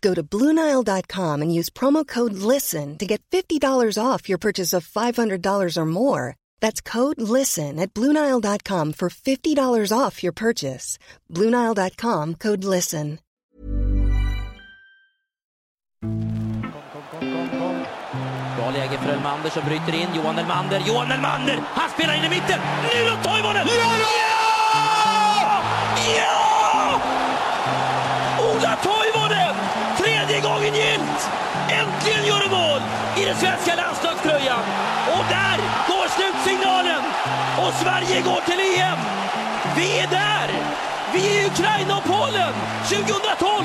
Go to BlueNile.com and use promo code LISTEN to get $50 off your purchase of $500 or more. That's code LISTEN at BlueNile.com for $50 off your purchase. BlueNile.com code LISTEN. Bra läge för Elmander som bryter in. Johan Elmander, Johan Elmander! Han spelar in i mitten! Nu då Toivonen! Ja! Ja! Den svenska landslagströjan! Och där går slutsignalen! Och Sverige går till EM! Vi är där! Vi är i Ukraina och Polen 2012!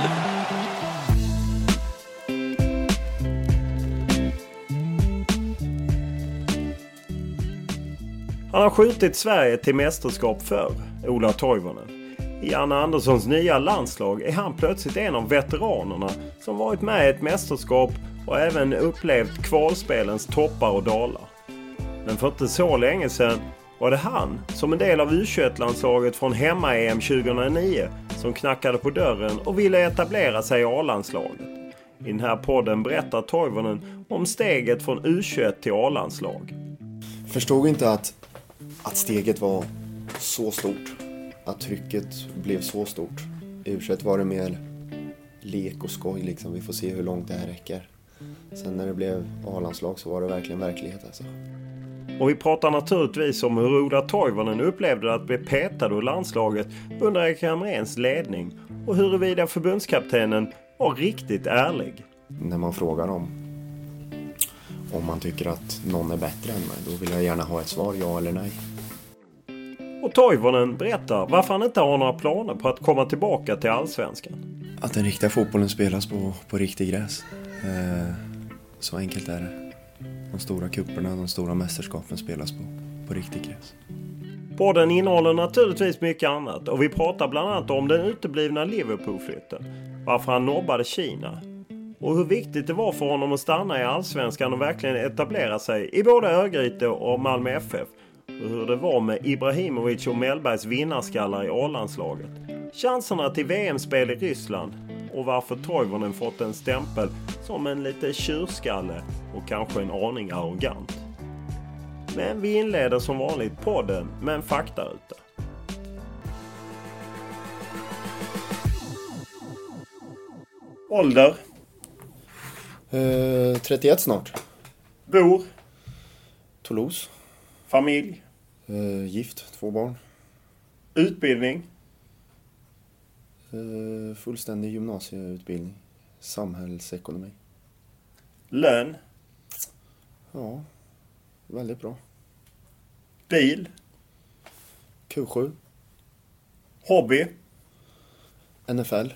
Han har skjutit Sverige till mästerskap förr, Ola Toivonen. I Anna Anderssons nya landslag är han plötsligt en av veteranerna som varit med i ett mästerskap och även upplevt kvalspelens toppar och dalar. Men för inte så länge sedan var det han, som en del av U21-landslaget från hemma-EM 2009, som knackade på dörren och ville etablera sig i A-landslaget. I den här podden berättar Toivonen om steget från U21 till A-landslag. Förstod inte att, att steget var så stort. Att trycket blev så stort. I U21 var det mer lek och skoj liksom. Vi får se hur långt det här räcker. Sen när det blev A-landslag så var det verkligen verklighet alltså. Och vi pratar naturligtvis om hur Ola Toivonen upplevde att bli petad ur landslaget under Erik Hamréns ledning och huruvida förbundskaptenen var riktigt ärlig. När man frågar om om man tycker att någon är bättre än mig, då vill jag gärna ha ett svar, ja eller nej. Och Toivonen berättar varför han inte har några planer på att komma tillbaka till Allsvenskan. Att den riktiga fotbollen spelas på, på riktig gräs. Eh, så enkelt är det. De stora kupperna, de stora mästerskapen spelas på, på riktigt gräs. Podden innehåller naturligtvis mycket annat och vi pratar bland annat om den uteblivna Liverpool-flytten, varför han nobbade Kina och hur viktigt det var för honom att stanna i Allsvenskan och verkligen etablera sig i både Örgryte och Malmö FF. Och hur det var med Ibrahimovic och Mellbergs vinnarskallar i A-landslaget. Chanserna till VM-spel i Ryssland och varför Toivonen fått en stämpel som en lite tjurskalle och kanske en aning arrogant. Men vi inleder som vanligt podden med en faktaruta. Ålder? Eh, 31 snart. Bor? Toulouse. Familj? Eh, gift, två barn. Utbildning? Eh, fullständig gymnasieutbildning. Samhällsekonomi. Lön? Ja, väldigt bra. Bil? Q7. Hobby? NFL.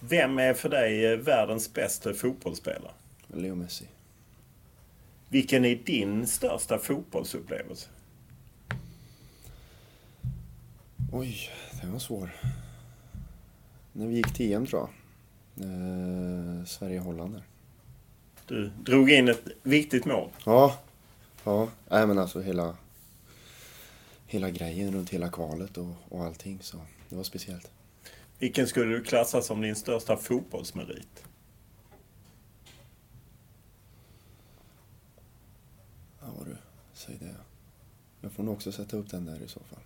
Vem är för dig eh, världens bästa fotbollsspelare? Leo Messi. Vilken är din största fotbollsupplevelse? Oj, det var svår. När vi gick till EM tror jag. Eh, Sverige-Holland där. Du drog in ett viktigt mål. Ja, ja. Nej men alltså hela, hela grejen runt hela kvalet och, och allting. Så det var speciellt. Vilken skulle du klassa som din största fotbollsmerit? Ja du, säg det. Jag får nog också sätta upp den där i så fall.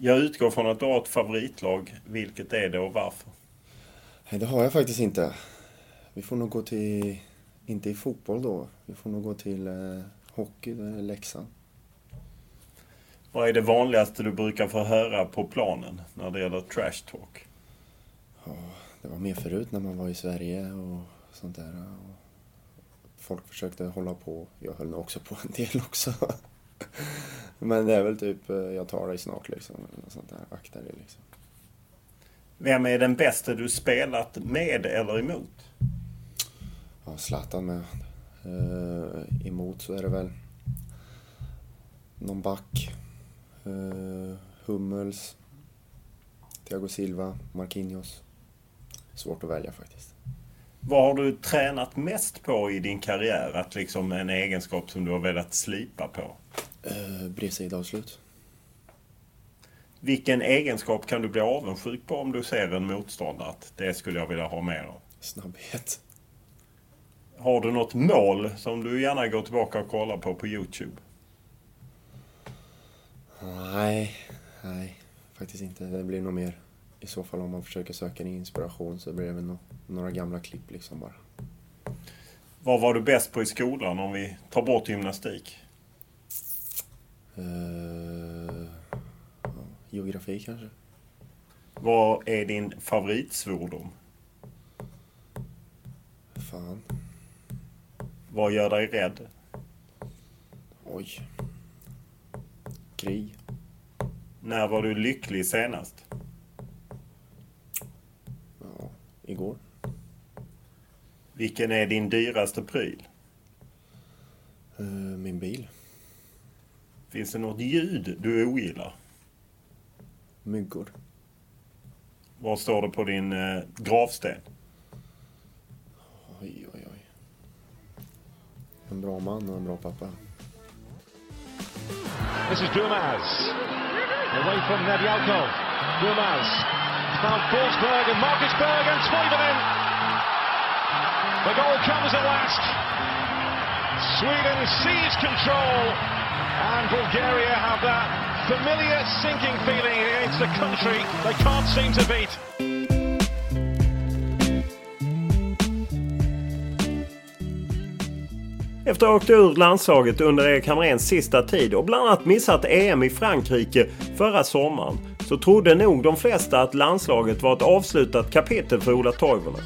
Jag utgår från att du har ett favoritlag. Vilket är det och varför? Nej, det har jag faktiskt inte. Vi får nog gå till, inte i fotboll då, vi får nog gå till eh, hockey, det är Leksand. Vad är det vanligaste du brukar få höra på planen när det gäller trash talk? Ja, det var mer förut när man var i Sverige och sånt där. Och folk försökte hålla på. Jag höll nog också på en del också. Men det är väl typ, eh, jag tar dig snart liksom. Sånt där. Akta dig liksom. Vem är den bästa du spelat med eller emot? Ja, Zlatan med. Eh, emot så är det väl någon back. Eh, Hummels. Thiago Silva, Marquinhos. Svårt att välja faktiskt. Vad har du tränat mest på i din karriär? Att liksom en egenskap som du har velat slipa på? Eh, Bredsidavslut. Vilken egenskap kan du bli avundsjuk på om du ser en motståndare? Att det skulle jag vilja ha mer av. Snabbhet. Har du något mål som du gärna går tillbaka och kollar på på Youtube? Nej, nej, faktiskt inte. Det blir nog mer i så fall om man försöker söka inspiration så blir det väl no några gamla klipp liksom bara. Vad var du bäst på i skolan om vi tar bort gymnastik? Uh, ja, geografi kanske? Vad är din favoritsvordom? Fan. Vad gör dig rädd? Oj. Krig. När var du lycklig senast? Ja, igår. Vilken är din dyraste pryl? Uh, min bil. Finns det något ljud du ogillar? Myggor. Vad står det på din eh, gravsten? Oj, oj, oj. En bra man och en bra pappa. This is Dumas. Away from Nedyalkov. Dumas. Found Forsberg and Marcus Berg and Toivonen. The goal comes at last. Sweden seize control. And Bulgaria have that familiar sinking feeling against the country they can't seem to beat. Efter att ha åkt ur landslaget under Erik Hamréns sista tid och bland annat missat EM i Frankrike förra sommaren så trodde nog de flesta att landslaget var ett avslutat kapitel för Ola Toivonen.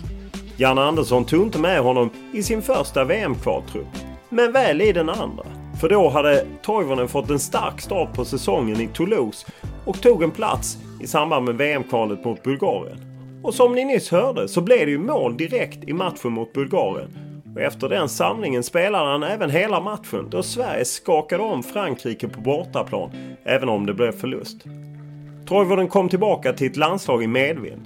Janne Andersson tog inte med honom i sin första VM-kvaltrupp. Men väl i den andra. För då hade Toivonen fått en stark start på säsongen i Toulouse och tog en plats i samband med VM-kvalet mot Bulgarien. Och som ni nyss hörde så blev det ju mål direkt i matchen mot Bulgarien. Och efter den samlingen spelade han även hela matchen då Sverige skakade om Frankrike på bortaplan, även om det blev förlust. Toivonen kom tillbaka till ett landslag i medvind.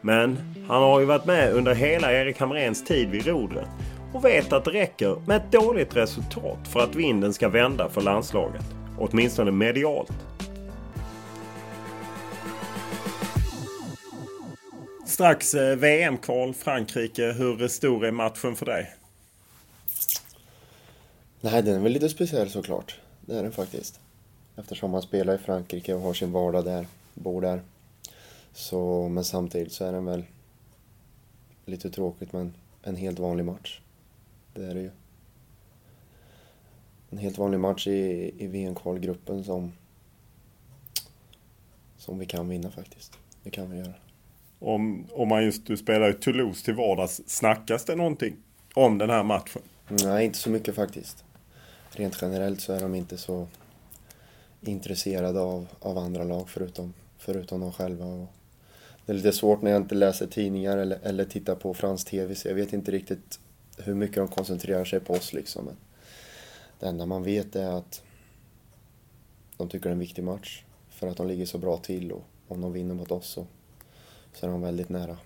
Men han har ju varit med under hela Erik Hamréns tid vid rodret och vet att det räcker med ett dåligt resultat för att vinden ska vända för landslaget. Åtminstone medialt. Strax eh, VM-kval Frankrike. Hur stor är matchen för dig? Nej, den är väl lite speciell såklart. Det är den faktiskt. Eftersom man spelar i Frankrike och har sin vardag där, bor där. Så, men samtidigt så är den väl lite tråkigt men en helt vanlig match. Det är det ju. En helt vanlig match i, i VM-kvalgruppen som, som vi kan vinna faktiskt. Det kan vi göra. Om, om man just, du spelar i Toulouse till vardags, snackas det någonting om den här matchen? Nej, inte så mycket faktiskt. Rent generellt så är de inte så intresserade av, av andra lag förutom, förutom de själva. Och det är lite svårt när jag inte läser tidningar eller, eller tittar på fransk TV så jag vet inte riktigt hur mycket de koncentrerar sig på oss liksom. Men det enda man vet är att de tycker det är en viktig match för att de ligger så bra till och om de vinner mot oss så, så är de väldigt nära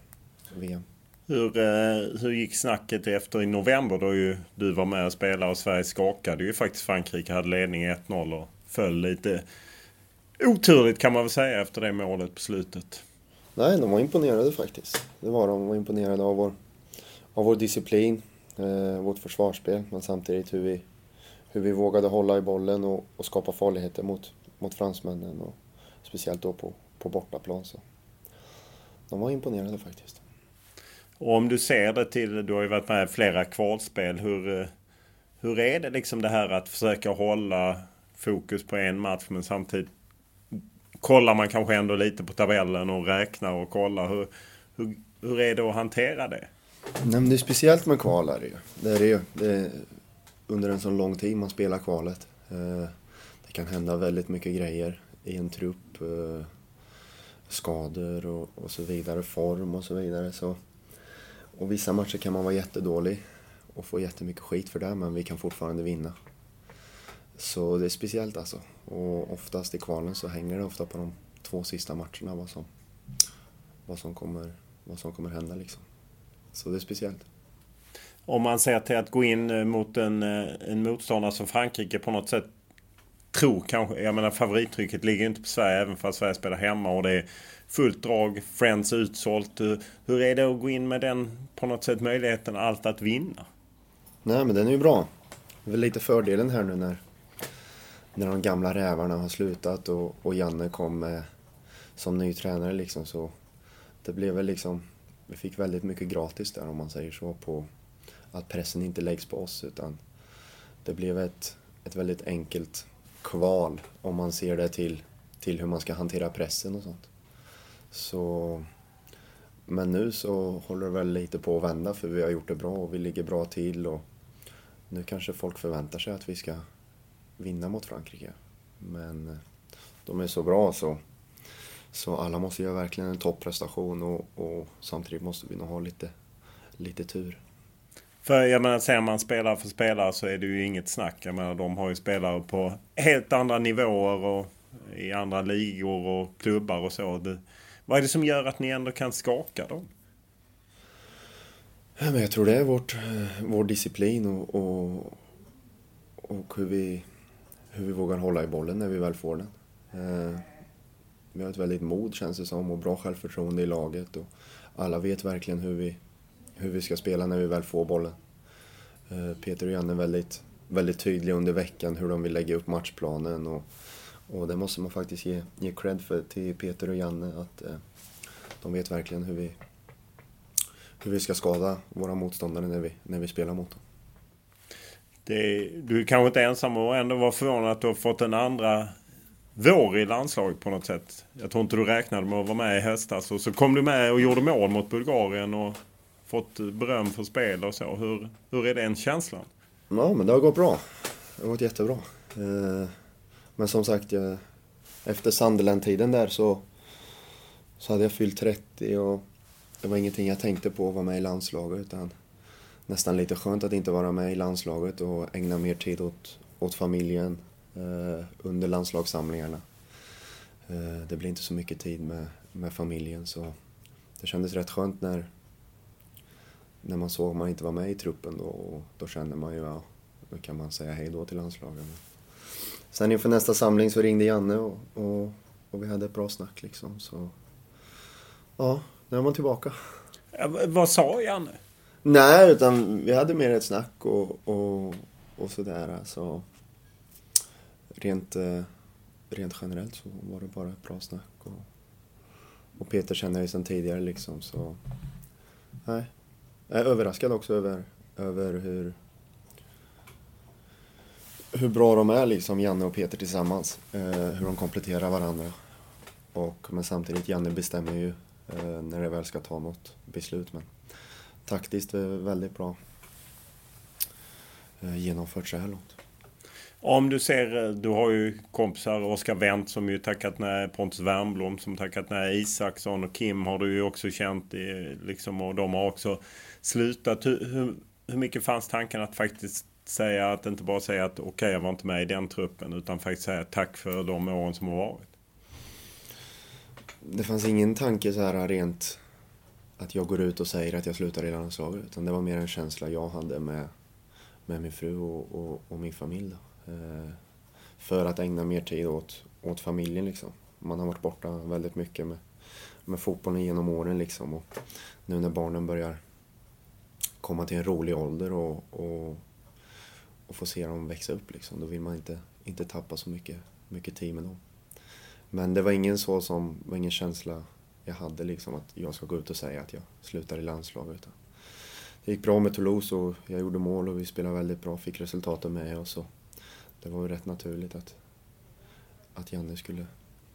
VM. Hur, eh, hur gick snacket efter i november då ju du var med och spelade och Sverige skakade ju faktiskt Frankrike. Hade ledning 1-0 och föll lite oturligt kan man väl säga efter det målet på slutet. Nej, de var imponerade faktiskt. Det var de. De var imponerade av vår, av vår disciplin, eh, vårt försvarsspel, men samtidigt hur vi, hur vi vågade hålla i bollen och, och skapa farligheter mot, mot fransmännen. Och speciellt då på, på bortaplan. Så. De var imponerade faktiskt. Och om du ser det till, du har ju varit med i flera kvalspel. Hur, hur är det liksom det här att försöka hålla fokus på en match men samtidigt kollar man kanske ändå lite på tabellen och räknar och kollar. Hur, hur, hur är det att hantera det? Nej, men det är speciellt med kval är det ju. Det är det ju. Det är under en så lång tid man spelar kvalet. Eh, det kan hända väldigt mycket grejer i en trupp. Eh, skador och, och så vidare, form och så vidare. Så. Och vissa matcher kan man vara jättedålig och få jättemycket skit för det, men vi kan fortfarande vinna. Så det är speciellt alltså. Och oftast i kvalen så hänger det ofta på de två sista matcherna vad som, vad som, kommer, vad som kommer hända liksom. Så det är speciellt. Om man ser till att gå in eh, mot en, eh, en motståndare som Frankrike på något sätt tror kanske, jag menar favorittrycket ligger inte på Sverige även för att Sverige spelar hemma och det är fullt drag, Friends utsålt. Hur är det att gå in med den på något sätt möjligheten allt att vinna? Nej men den är ju bra. Det är väl lite fördelen här nu när när de gamla rävarna har slutat och, och Janne kom med, som ny tränare liksom så det blev väl liksom, vi fick väldigt mycket gratis där om man säger så på att pressen inte läggs på oss utan det blev ett, ett väldigt enkelt kval om man ser det till, till hur man ska hantera pressen och sånt. Så, men nu så håller det väl lite på att vända för vi har gjort det bra och vi ligger bra till och nu kanske folk förväntar sig att vi ska vinna mot Frankrike. Men eh, de är så bra så, så alla måste göra verkligen en topprestation och, och samtidigt måste vi nog ha lite, lite tur. För jag menar, ser man spelare för spelare så är det ju inget snack. Jag menar, de har ju spelare på helt andra nivåer och i andra ligor och klubbar och så. Det, vad är det som gör att ni ändå kan skaka dem? Men jag tror det är vårt, eh, vår disciplin och, och, och hur vi hur vi vågar hålla i bollen när vi väl får den. Eh, vi har ett väldigt mod känns det som och bra självförtroende i laget. Och alla vet verkligen hur vi, hur vi ska spela när vi väl får bollen. Eh, Peter och Janne är väldigt, väldigt tydliga under veckan hur de vill lägga upp matchplanen. Och, och det måste man faktiskt ge, ge cred för till Peter och Janne att eh, de vet verkligen hur vi, hur vi ska skada våra motståndare när vi, när vi spelar mot dem. Det, du är kanske inte ensam och ändå var förvånad att du har fått en andra vår i landslaget på något sätt. Jag tror inte du räknade med att vara med i höstas. Och så kom du med och gjorde mål mot Bulgarien och fått beröm för spel och så. Hur, hur är den känslan? Ja, men det har gått bra. Det har gått jättebra. Eh, men som sagt, jag, efter Sunderland-tiden där så, så hade jag fyllt 30 och det var ingenting jag tänkte på att vara med i landslaget utan nästan lite skönt att inte vara med i landslaget och ägna mer tid åt, åt familjen eh, under landslagssamlingarna. Eh, det blir inte så mycket tid med, med familjen så det kändes rätt skönt när, när man såg att man inte var med i truppen då, och då kände man ju, ja, då kan man säga hej då till landslaget. Sen inför nästa samling så ringde Janne och, och, och vi hade ett bra snack liksom så ja, nu är man tillbaka. Ja, vad sa Janne? Nej, utan vi hade mer ett snack och, och, och sådär. Alltså, rent, eh, rent generellt så var det bara ett bra snack. Och, och Peter känner jag ju sedan tidigare liksom så... Nej. Jag är överraskad också över, över hur, hur bra de är liksom, Janne och Peter tillsammans. Eh, hur de kompletterar varandra. Och, men samtidigt, Janne bestämmer ju eh, när det väl ska ta något beslut. Men taktiskt väldigt bra eh, genomfört så här långt. Om du ser, eh, du har ju kompisar, Oskar Wendt som ju tackat nej, Pontus Wernbloom som tackat nej, Isaksson och Kim har du ju också känt liksom, och de har också slutat. Hur, hur, hur mycket fanns tanken att faktiskt säga att inte bara säga att okej okay, jag var inte med i den truppen utan faktiskt säga tack för de åren som har varit? Det fanns ingen tanke så här rent att jag går ut och säger att jag slutar i landslaget. Utan det var mer en känsla jag hade med, med min fru och, och, och min familj. Då. Eh, för att ägna mer tid åt, åt familjen liksom. Man har varit borta väldigt mycket med, med fotbollen genom åren liksom. Och nu när barnen börjar komma till en rolig ålder och, och, och få se dem växa upp liksom, då vill man inte, inte tappa så mycket, mycket tid med dem. Men det var ingen så som, var ingen känsla jag hade liksom att jag ska gå ut och säga att jag slutar i landslaget. Det gick bra med Toulouse och jag gjorde mål och vi spelade väldigt bra, fick resultaten med oss. Och det var ju rätt naturligt att, att Janne skulle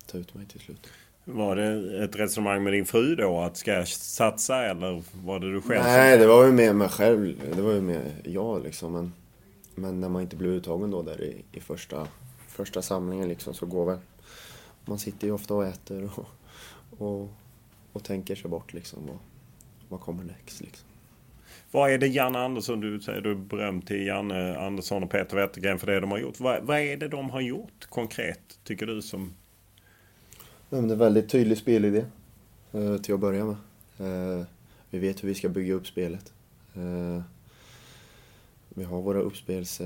ta ut mig till slut. Var det ett resonemang med din fru då att ska jag satsa eller var det du själv? Nej, det var ju med mig själv. Det var ju med jag liksom. Men, men när man inte blev uttagen då där i, i första, första samlingen liksom så går väl... Man sitter ju ofta och äter och, och, och tänker sig bort liksom. Vad, vad kommer next liksom. Vad är det Janne Andersson, du säger du beröm till Janne Andersson och Peter Wettergren för det de har gjort. Vad, vad är det de har gjort konkret, tycker du, som Ja, det är en väldigt tydlig spelidé eh, till att börja med. Eh, vi vet hur vi ska bygga upp spelet. Eh, vi har våra uppspels,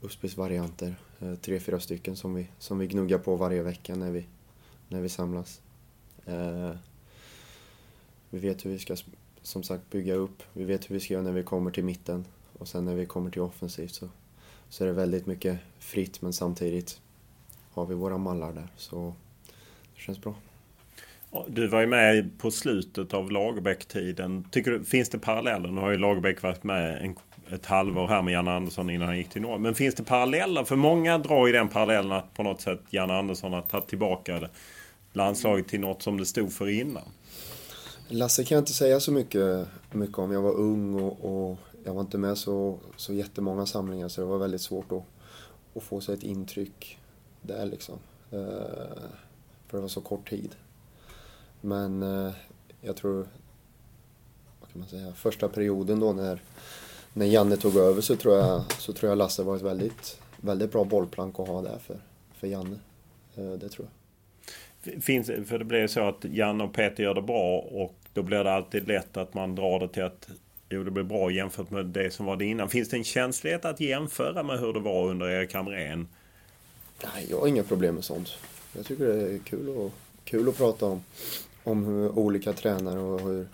uppspelsvarianter, tre, fyra stycken som vi, som vi gnuggar på varje vecka när vi, när vi samlas. Vi vet hur vi ska som sagt bygga upp, vi vet hur vi ska göra när vi kommer till mitten och sen när vi kommer till offensivt så, så är det väldigt mycket fritt men samtidigt har vi våra mallar där. Så det känns bra. Du var ju med på slutet av Lagerbäck-tiden. Tycker du, finns det paralleller? Nu har ju Lagerbäck varit med en, ett halvår här med Janne Andersson innan han gick till Norge. Men finns det paralleller? För många drar ju den parallellen att på något sätt Janne Andersson har tagit tillbaka landslaget till något som det stod för innan. Lasse kan jag inte säga så mycket, mycket om. Jag var ung och, och jag var inte med så, så jättemånga samlingar så det var väldigt svårt att, att få sig ett intryck där liksom. Uh, för det var så kort tid. Men eh, jag tror, vad kan man säga, första perioden då när, när Janne tog över så tror jag, så tror jag Lasse var ett väldigt, väldigt bra bollplank att ha där för, för Janne. Eh, det tror jag. Finns, för det blir så att Janne och Peter gör det bra och då blir det alltid lätt att man drar det till att jo, det blir bra jämfört med det som var det innan. Finns det en känslighet att jämföra med hur det var under Erik Hamrén? Nej, jag har inga problem med sånt. Jag tycker det är kul, och, kul att prata om, om hur olika tränare och hur,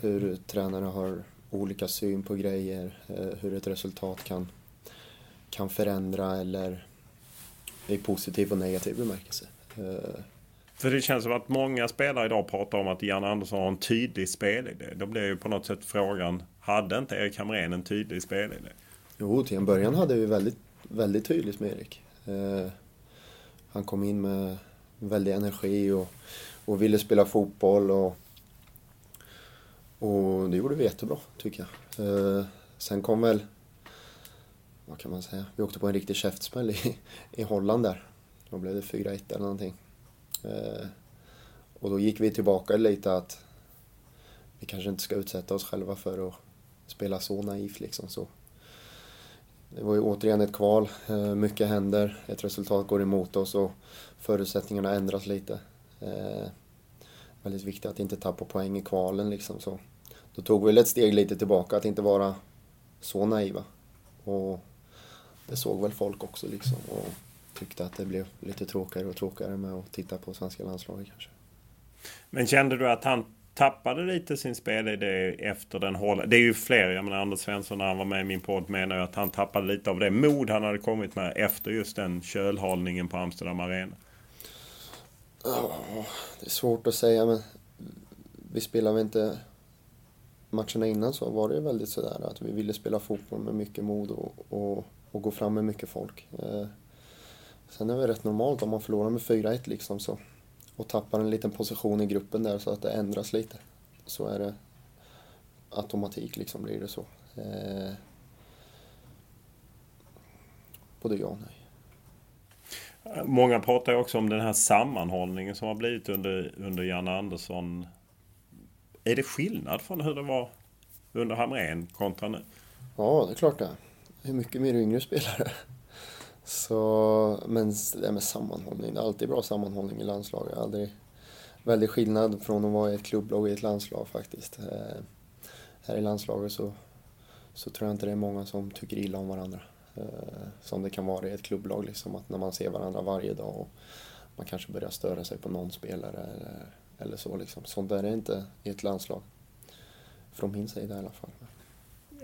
hur tränare har olika syn på grejer, eh, hur ett resultat kan, kan förändra eller i positiv och negativ bemärkelse. Eh, för det känns som att många spelare idag pratar om att Jan Andersson har en tydlig spelidé. Då blir ju på något sätt frågan, hade inte Erik Hamrén en tydlig spelidé? Jo, till en början hade vi väldigt, väldigt tydligt med Erik. Eh, han kom in med väldig energi och, och ville spela fotboll och, och det gjorde vi jättebra tycker jag. Eh, sen kom väl, vad kan man säga, vi åkte på en riktig käftsmäll i, i Holland där. Då blev det 4-1 eller någonting. Eh, och då gick vi tillbaka lite att vi kanske inte ska utsätta oss själva för att spela så naivt liksom. Så det var ju återigen ett kval. Eh, mycket händer, ett resultat går emot oss och förutsättningarna ändras lite. Eh, väldigt viktigt att inte tappa poäng i kvalen liksom. Så då tog vi ett steg lite tillbaka, att inte vara så naiva. Och det såg väl folk också liksom och tyckte att det blev lite tråkigare och tråkigare med att titta på svenska landslaget kanske. Men kände du att han tappade lite sin spelidé efter den hålla. Det är ju fler. Jag menar Anders Svensson när han var med i min podd menar ju att han tappade lite av det mod han hade kommit med efter just den kölhalningen på Amsterdam Arena. Ja, det är svårt att säga men vi spelade väl inte matcherna innan så var det väldigt sådär att vi ville spela fotboll med mycket mod och, och, och gå fram med mycket folk. Sen är det rätt normalt om man förlorar med 4-1 liksom så och tappar en liten position i gruppen där så att det ändras lite. Så är det automatik liksom blir det så. Eh, både ja och nej. Många pratar ju också om den här sammanhållningen som har blivit under, under Janne Andersson. Är det skillnad från hur det var under Hamrén kontra nu? Ja, det är klart det. Är mycket mer yngre spelare. Så, men det med sammanhållning, det är alltid bra sammanhållning i landslaget. Aldrig, väldigt skillnad från att vara i ett klubblag och i ett landslag faktiskt. Eh, här i landslaget så, så tror jag inte det är många som tycker illa om varandra. Eh, som det kan vara i ett klubblag, liksom, att när man ser varandra varje dag och man kanske börjar störa sig på någon spelare eller, eller så. Liksom. Sånt där är inte i ett landslag. Från min sida i alla fall.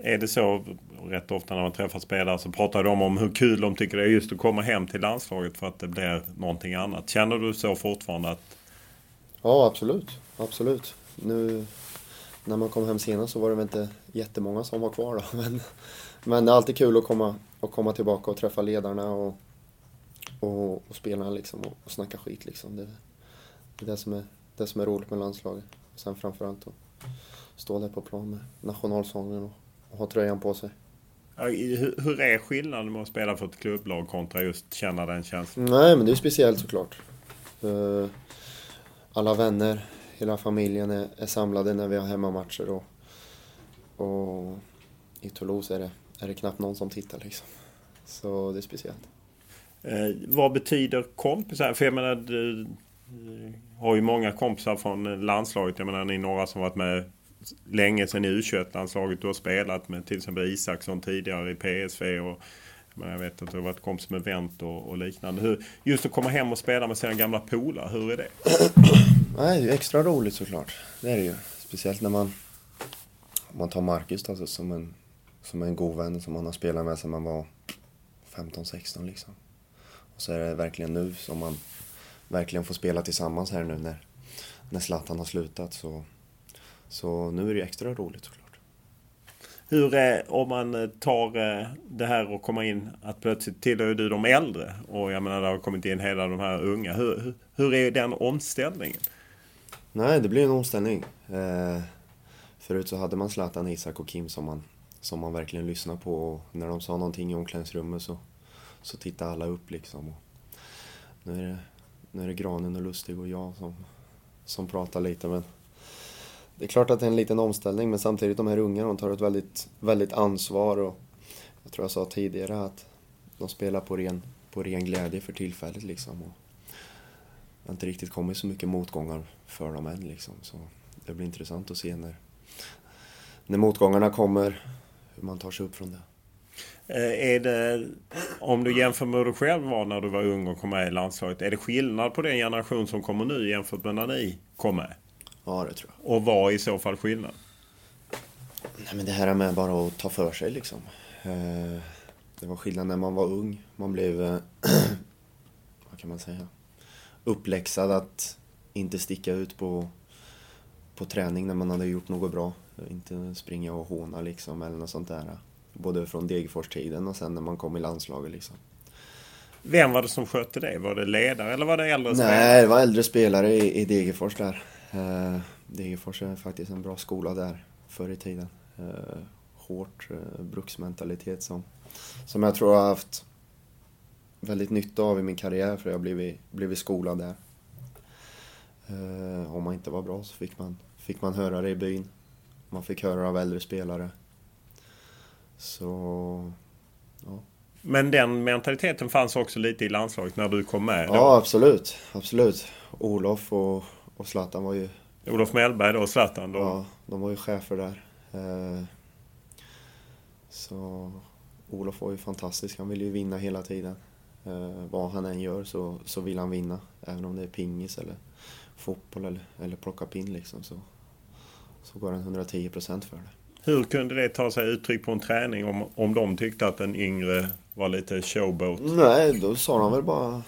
Är det så rätt ofta när man träffar spelare så pratar de om hur kul de tycker det är just att komma hem till landslaget för att det blir någonting annat. Känner du så fortfarande att... Ja, absolut. Absolut. Nu när man kom hem senast så var det väl inte jättemånga som var kvar då. Men, men det är alltid kul att komma, att komma tillbaka och träffa ledarna och, och, och spelarna liksom och, och snacka skit liksom. Det, det är det som är, det som är roligt med landslaget. Och sen framförallt att stå där på plan med nationalsången och, och ha tröjan på sig. Hur, hur är skillnaden med att spela för ett klubblag kontra just känna den känslan? Nej, men det är speciellt såklart. Uh, alla vänner, hela familjen är, är, samlade när vi har hemmamatcher och, och i Toulouse är det, är det knappt någon som tittar liksom. Så det är speciellt. Eh, vad betyder kompisar? För jag menar, du har ju många kompisar från landslaget. Jag menar, ni är några som varit med länge sedan i U21-landslaget. Du har spelat med till exempel Isaksson tidigare i PSV. Och, men jag vet att du har varit kompis med Wendt och, och, liknande. Hur, just att komma hem och spela med sina gamla polare, hur är det? Nej, det är extra roligt såklart. Det är det ju. Speciellt när man, man tar Marcus alltså, som, en, som en god vän som man har spelat med sedan man var 15-16 liksom. Och så är det verkligen nu som man verkligen får spela tillsammans här nu när, när Zlatan har slutat. Så, så nu är det extra roligt såklart. Hur är, om man tar eh, det här och kommer in att plötsligt tillhör du de äldre och jag menar det har kommit in hela de här unga. Hur, hur är den omställningen? Nej, det blir en omställning. Eh, förut så hade man Zlatan, Isak och Kim som man, som man verkligen lyssnade på och när de sa någonting i omklädningsrummet så, så tittade alla upp liksom. Och nu, är det, nu är det Granen och Lustig och jag som, som pratar lite men det är klart att det är en liten omställning men samtidigt de här unga de tar ett väldigt, väldigt ansvar och jag tror jag sa tidigare att de spelar på ren, på ren glädje för tillfället liksom. Och det har inte riktigt kommit så mycket motgångar för dem än liksom. Så det blir intressant att se när, när motgångarna kommer, hur man tar sig upp från det. Eh, är det, om du jämför med hur du själv var när du var ung och kom med i landslaget. Är det skillnad på den generation som kommer nu jämfört med när ni kom med? Ja, det tror jag. Och vad i så fall skillnad? Nej, men det här med bara att ta för sig liksom. Eh, det var skillnad när man var ung. Man blev, eh, vad kan man säga, uppläxad att inte sticka ut på, på träning när man hade gjort något bra. Inte springa och håna liksom eller något sånt där. Både från Degerfors-tiden och sen när man kom i landslaget liksom. Vem var det som skötte det? Var det ledare eller var det äldre spelare? Nej, det var äldre spelare i, i Degerfors där. Eh, Degerfors är faktiskt en bra skola där förr i tiden. Eh, hårt eh, bruksmentalitet som, som jag tror jag har haft väldigt nytta av i min karriär för jag har blivit, blivit skolad där. Om man inte var bra så fick man, fick man höra det i byn. Man fick höra av äldre spelare. Så, ja. Men den mentaliteten fanns också lite i landslaget när du kom med? Då? Ja, absolut. Absolut. Olof och och Zlatan var ju... Olof Mellberg då och Zlatan då? Ja, de var ju chefer där. Eh, så Olof var ju fantastisk. Han ville ju vinna hela tiden. Eh, vad han än gör så, så vill han vinna. Även om det är pingis eller fotboll eller, eller plocka pin liksom. Så, så går han 110% för det. Hur kunde det ta sig uttryck på en träning om, om de tyckte att den yngre var lite showboat? Nej, då sa de väl bara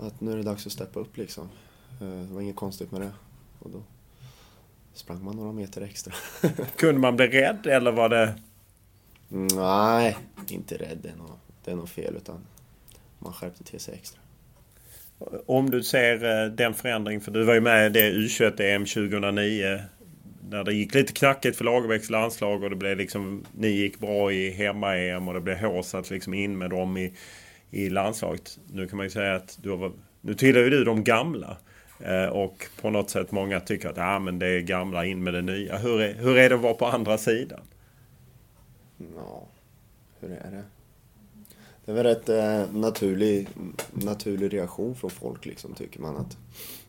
att nu är det dags att steppa upp liksom. Eh, det var inget konstigt med det. Och då sprang man några meter extra. Kunde man bli rädd eller var det? Nej, inte rädd. Det är nog, det är nog fel. Utan man skärpte till sig extra. Om du ser eh, den förändringen, för du var ju med i det U21-EM 2009. När det gick lite knackigt för Lagerbäcks landslag och det blev liksom, ni gick bra i hemma-EM och det blev håsat liksom in med dem i, i landslaget. Nu kan man ju säga att du har, nu tillhör ju du de gamla. Eh, och på något sätt många tycker att ah, men det är gamla in med det nya. Hur är, hur är det att vara på andra sidan? Ja, hur är det? Det är väl rätt eh, naturlig, naturlig reaktion från folk liksom, tycker man att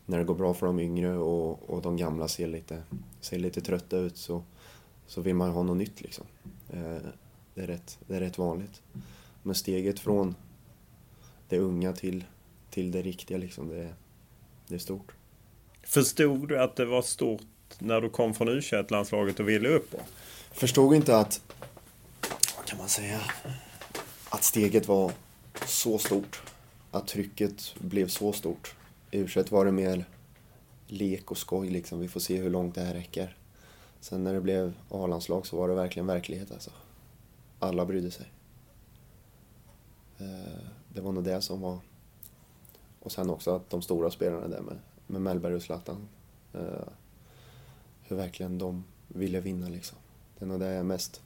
när det går bra för de yngre och, och de gamla ser lite, ser lite trötta ut så, så vill man ha något nytt liksom. Eh, det, är rätt, det är rätt vanligt. Men steget från det unga till, till det riktiga liksom, det, det är stort. Förstod du att det var stort när du kom från u landslaget och ville upp? Förstod inte att, vad kan man säga, att steget var så stort. Att trycket blev så stort. I u var det mer lek och skoj liksom. Vi får se hur långt det här räcker. Sen när det blev A-landslag så var det verkligen verklighet alltså. Alla brydde sig. Eh, det var nog det som var... Och sen också att de stora spelarna där med, med Mellberg och Zlatan. Eh, hur verkligen de ville vinna liksom. Det är nog det jag är mest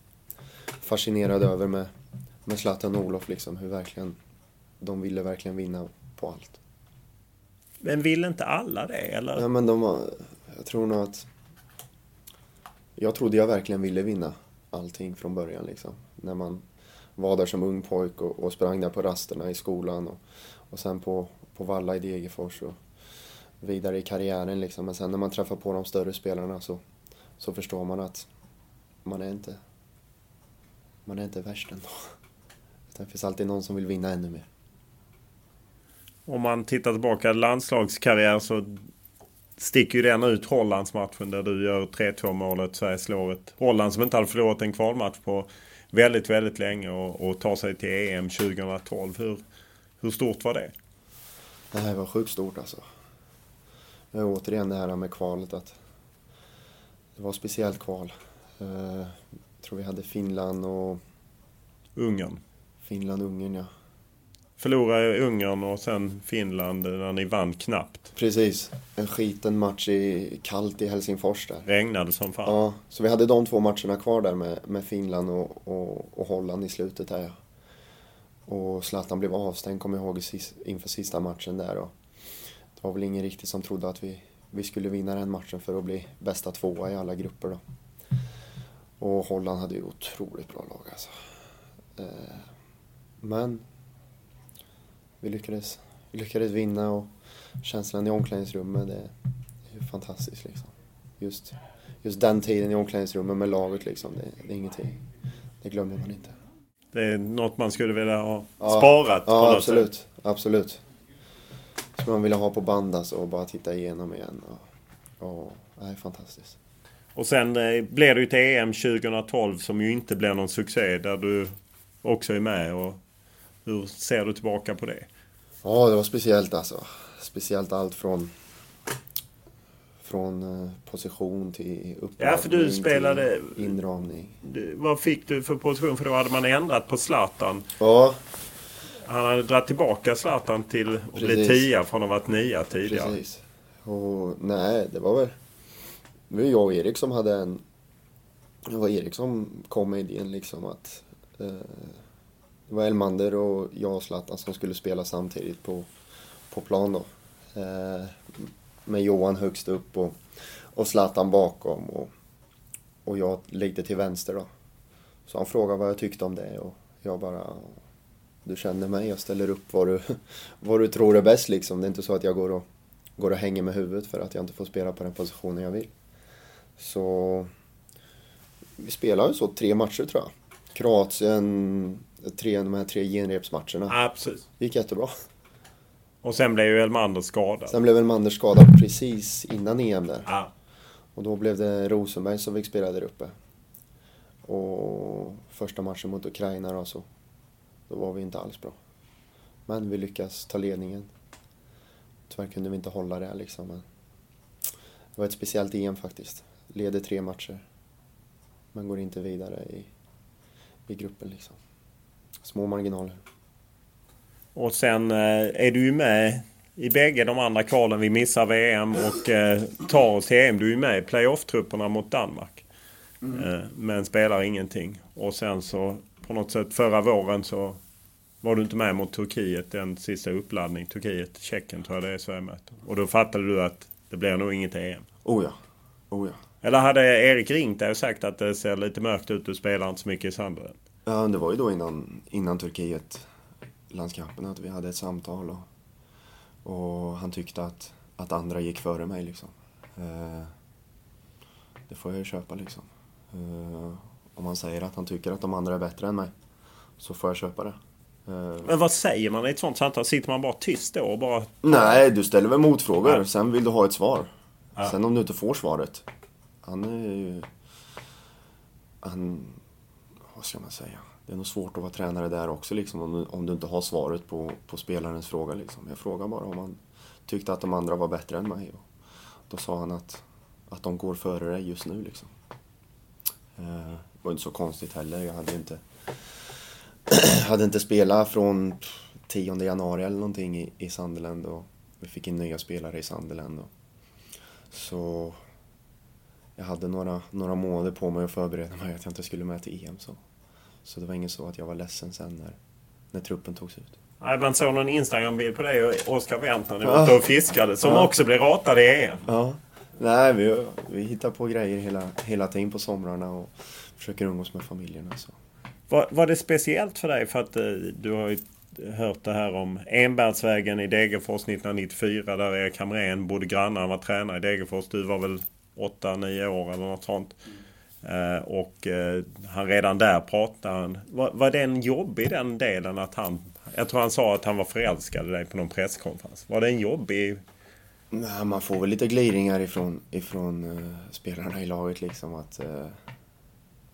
fascinerad över med, med Zlatan och Olof liksom. Hur verkligen, de ville verkligen vinna på allt. Men vill inte alla det eller? Ja men de var, jag tror nog att... Jag trodde jag verkligen ville vinna allting från början liksom. När man var där som ung pojk och, och sprang där på rasterna i skolan och, och sen på, på Valla i Degerfors och vidare i karriären liksom. Men sen när man träffar på de större spelarna så, så förstår man att man är inte, man är inte värst ändå. Utan Det finns alltid någon som vill vinna ännu mer. Om man tittar tillbaka landslagskarriär så sticker ju den ut Hollandsmatchen där du gör 3-2 målet. Sverige slår ett Holland som inte hade förlorat en kvalmatch på väldigt, väldigt länge och, och tar sig till EM 2012. Hur, hur stort var det? Det här var sjukt stort alltså. Är återigen det här med kvalet att det var speciellt kval. Eh, jag tror vi hade Finland och... Ungern. Finland-Ungern, ja. Förlorade Ungern och sen Finland när ni vann knappt. Precis. En skiten match i kallt i Helsingfors där. Regnade som fan. Ja, så vi hade de två matcherna kvar där med, med Finland och, och, och Holland i slutet där ja. Och Zlatan blev avstängd, kommer jag ihåg, inför sista matchen där. Och det var väl ingen riktigt som trodde att vi, vi skulle vinna den matchen för att bli bästa tvåa i alla grupper då. Och Holland hade ju otroligt bra lag alltså. Eh, men vi lyckades, vi lyckades vinna och känslan i omklädningsrummet det är ju fantastiskt liksom. Just, just den tiden i omklädningsrummet med laget liksom, det, det är ingenting. Det glömmer man inte. Det är något man skulle vilja ha ja, sparat? Ja, absolut. Sätt. Absolut. Skulle man vilja ha på band alltså och bara titta igenom igen. Och, och, det är fantastiskt. Och sen eh, blev det ju till EM 2012 som ju inte blev någon succé där du också är med. Och hur ser du tillbaka på det? Ja, det var speciellt alltså. Speciellt allt från från eh, position till uppdragning Ja, för du spelade... inramning. Du, vad fick du för position? För då hade man ändrat på Zlatan. Ja. Han hade dragit tillbaka Zlatan till att bli tia från att ha varit nia tidigare. Precis. Och nej, det var väl... Det var jag och Erik som hade en... Det var Erik som kom med idén liksom att... Eh, det var Elmander och jag och Zlatan som skulle spela samtidigt på, på plan då. Eh, med Johan högst upp och, och Zlatan bakom och, och jag lite till vänster då. Så han frågade vad jag tyckte om det och jag bara du känner mig, jag ställer upp vad du, vad du tror är bäst liksom. Det är inte så att jag går och, går och hänger med huvudet för att jag inte får spela på den positionen jag vill. Så vi spelade ju så tre matcher tror jag. Kroatien, tre, de här tre genrepsmatcherna. Ja, precis. gick jättebra. Och sen blev ju Elmander skadad. Sen blev Elmander skadad precis innan EM där. Ja. Och då blev det Rosenberg som fick spela där uppe. Och första matchen mot Ukraina då så, då var vi inte alls bra. Men vi lyckas ta ledningen. Tyvärr kunde vi inte hålla det liksom. Men det var ett speciellt EM faktiskt. Leder tre matcher. Men går inte vidare i, i gruppen liksom. Små marginaler. Och sen eh, är du ju med i bägge de andra kvalen. Vi missar VM och eh, tar oss till EM. Du är ju med i playoff-trupperna mot Danmark. Mm. Eh, men spelar ingenting. Och sen så på något sätt förra våren så var du inte med mot Turkiet den sista uppladdning. Turkiet, Tjeckien tror jag det är Sverige-möte. Och då fattade du att det blir nog inget EM. Oh ja. Oh ja. Eller hade Erik ringt dig och sagt att det ser lite mörkt ut, du spelar inte så mycket i Sandren? Ja, det var ju då innan, innan Turkiet landskampen att vi hade ett samtal och, och han tyckte att, att andra gick före mig liksom. Eh, det får jag ju köpa liksom. Eh, om han säger att han tycker att de andra är bättre än mig så får jag köpa det. Eh, Men vad säger man i ett sånt samtal? Sitter man bara tyst då och bara... Nej, du ställer väl motfrågor. Ja. Sen vill du ha ett svar. Ja. Sen om du inte får svaret. Han är ju... Han... Vad ska man säga? Det är nog svårt att vara tränare där också liksom, om, du, om du inte har svaret på, på spelarens fråga. Liksom. Jag frågade bara om han tyckte att de andra var bättre än mig. Och då sa han att, att de går före dig just nu. Liksom. Eh, det var inte så konstigt heller. Jag hade inte, hade inte spelat från 10 januari eller någonting i, i Sunderland och vi fick in nya spelare i Sunderland. Och, så jag hade några, några månader på mig att förbereda mig att jag inte skulle med till EM. Så, så det var inget så att jag var ledsen sen när, när truppen togs ut. Nej, man såg någon Instagram-bild på dig och Oskar Wendt när ni var ute och fiskade. Som ja. också blev ratade i EM. Ja. Nej, vi, vi hittar på grejer hela, hela tiden på somrarna och försöker umgås med familjerna. Så. Var, var det speciellt för dig? För att eh, du har ju hört det här om Enbergsvägen i Degerfors 1994 där Erik Hamrén bodde grannar. Han var tränare i Degerfors. Du var väl 8-9 år eller något sånt. Eh, Eh, och eh, han redan där pratade han. Var, var den jobbig den delen att han... Jag tror han sa att han var förälskad i dig på någon presskonferens. Var det en jobbig... Nej, man får väl lite glidningar ifrån, ifrån uh, spelarna i laget liksom att... Uh,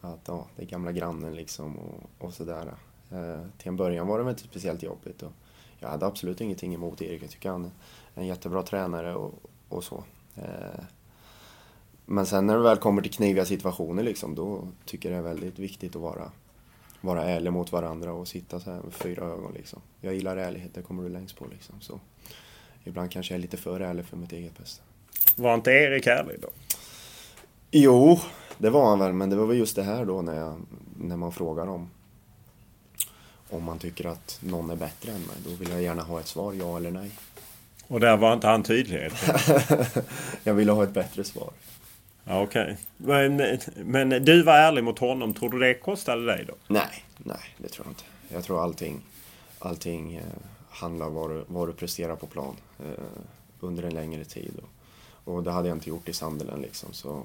att ja, det är gamla grannen liksom och, och sådär. Uh, till en början var det väl inte speciellt jobbigt. Och jag hade absolut ingenting emot Erik. Jag tycker han är en jättebra tränare och, och så. Uh, men sen när det väl kommer till kniviga situationer liksom, då tycker jag det är väldigt viktigt att vara, vara ärlig mot varandra och sitta så här med fyra ögon liksom. Jag gillar ärlighet, det kommer du längst på liksom. Så ibland kanske jag är lite för ärlig för mitt eget bästa. Var inte Erik ärlig då? Jo, det var han väl, men det var väl just det här då när, jag, när man frågar om om man tycker att någon är bättre än mig. Då vill jag gärna ha ett svar, ja eller nej. Och där var inte han tydlig? jag ville ha ett bättre svar. Okej. Okay. Men, men du var ärlig mot honom. Tror du det kostade dig då? Nej, nej det tror jag inte. Jag tror allting, allting eh, handlar om vad vad du presterar på plan eh, under en längre tid. Och, och det hade jag inte gjort i Sandelen liksom. Så,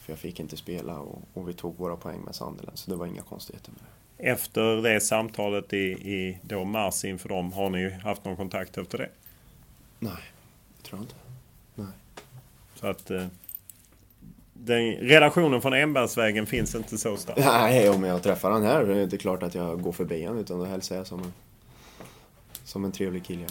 för jag fick inte spela och, och vi tog våra poäng med Sandelen. Så det var inga konstigheter med det. Efter det samtalet i, i då mars inför dem, har ni haft någon kontakt efter det? Nej, det tror jag inte. Nej. Så att... Eh, den relationen från Enbergsvägen finns inte så stark. Nej, om jag träffar han här det är inte klart att jag går förbi han utan då hälsar jag som en, som en trevlig kille.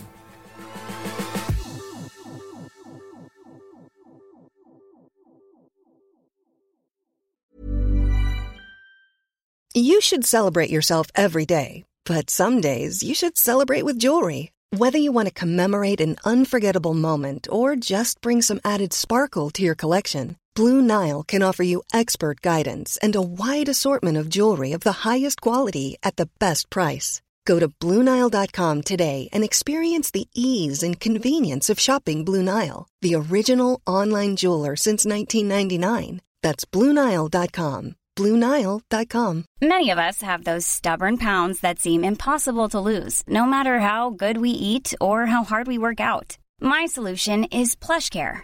You should celebrate yourself every day, but some days you should celebrate with jewelry. Whether you want to commemorate an unforgettable moment or just bring some added sparkle to your collection. Blue Nile can offer you expert guidance and a wide assortment of jewelry of the highest quality at the best price. Go to BlueNile.com today and experience the ease and convenience of shopping Blue Nile, the original online jeweler since 1999. That's BlueNile.com. BlueNile.com. Many of us have those stubborn pounds that seem impossible to lose, no matter how good we eat or how hard we work out. My solution is PlushCare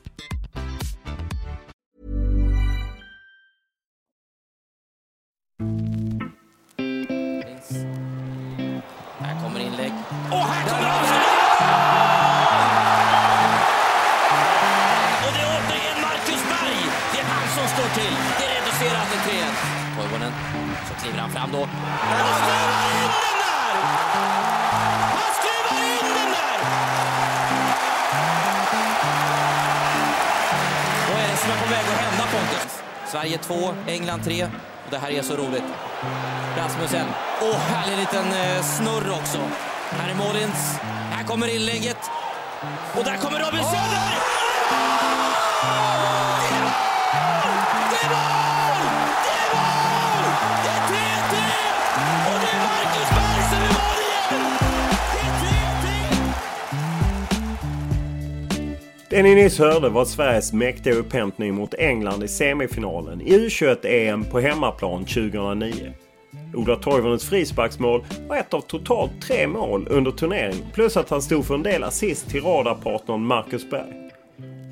Sverige 2, England 3. Och det här är så roligt. Rasmussen. Åh, härlig liten eh, snurr också. Här är Målins. Här kommer inlägget. Och där kommer Robin Söder! Det är mål! Det Det ni nyss hörde var Sveriges mäktiga upphämtning mot England i semifinalen i U21-EM på hemmaplan 2009. Ola Toivonens frisparksmål var ett av totalt tre mål under turneringen plus att han stod för en del assist till radarpartnern Marcus Berg.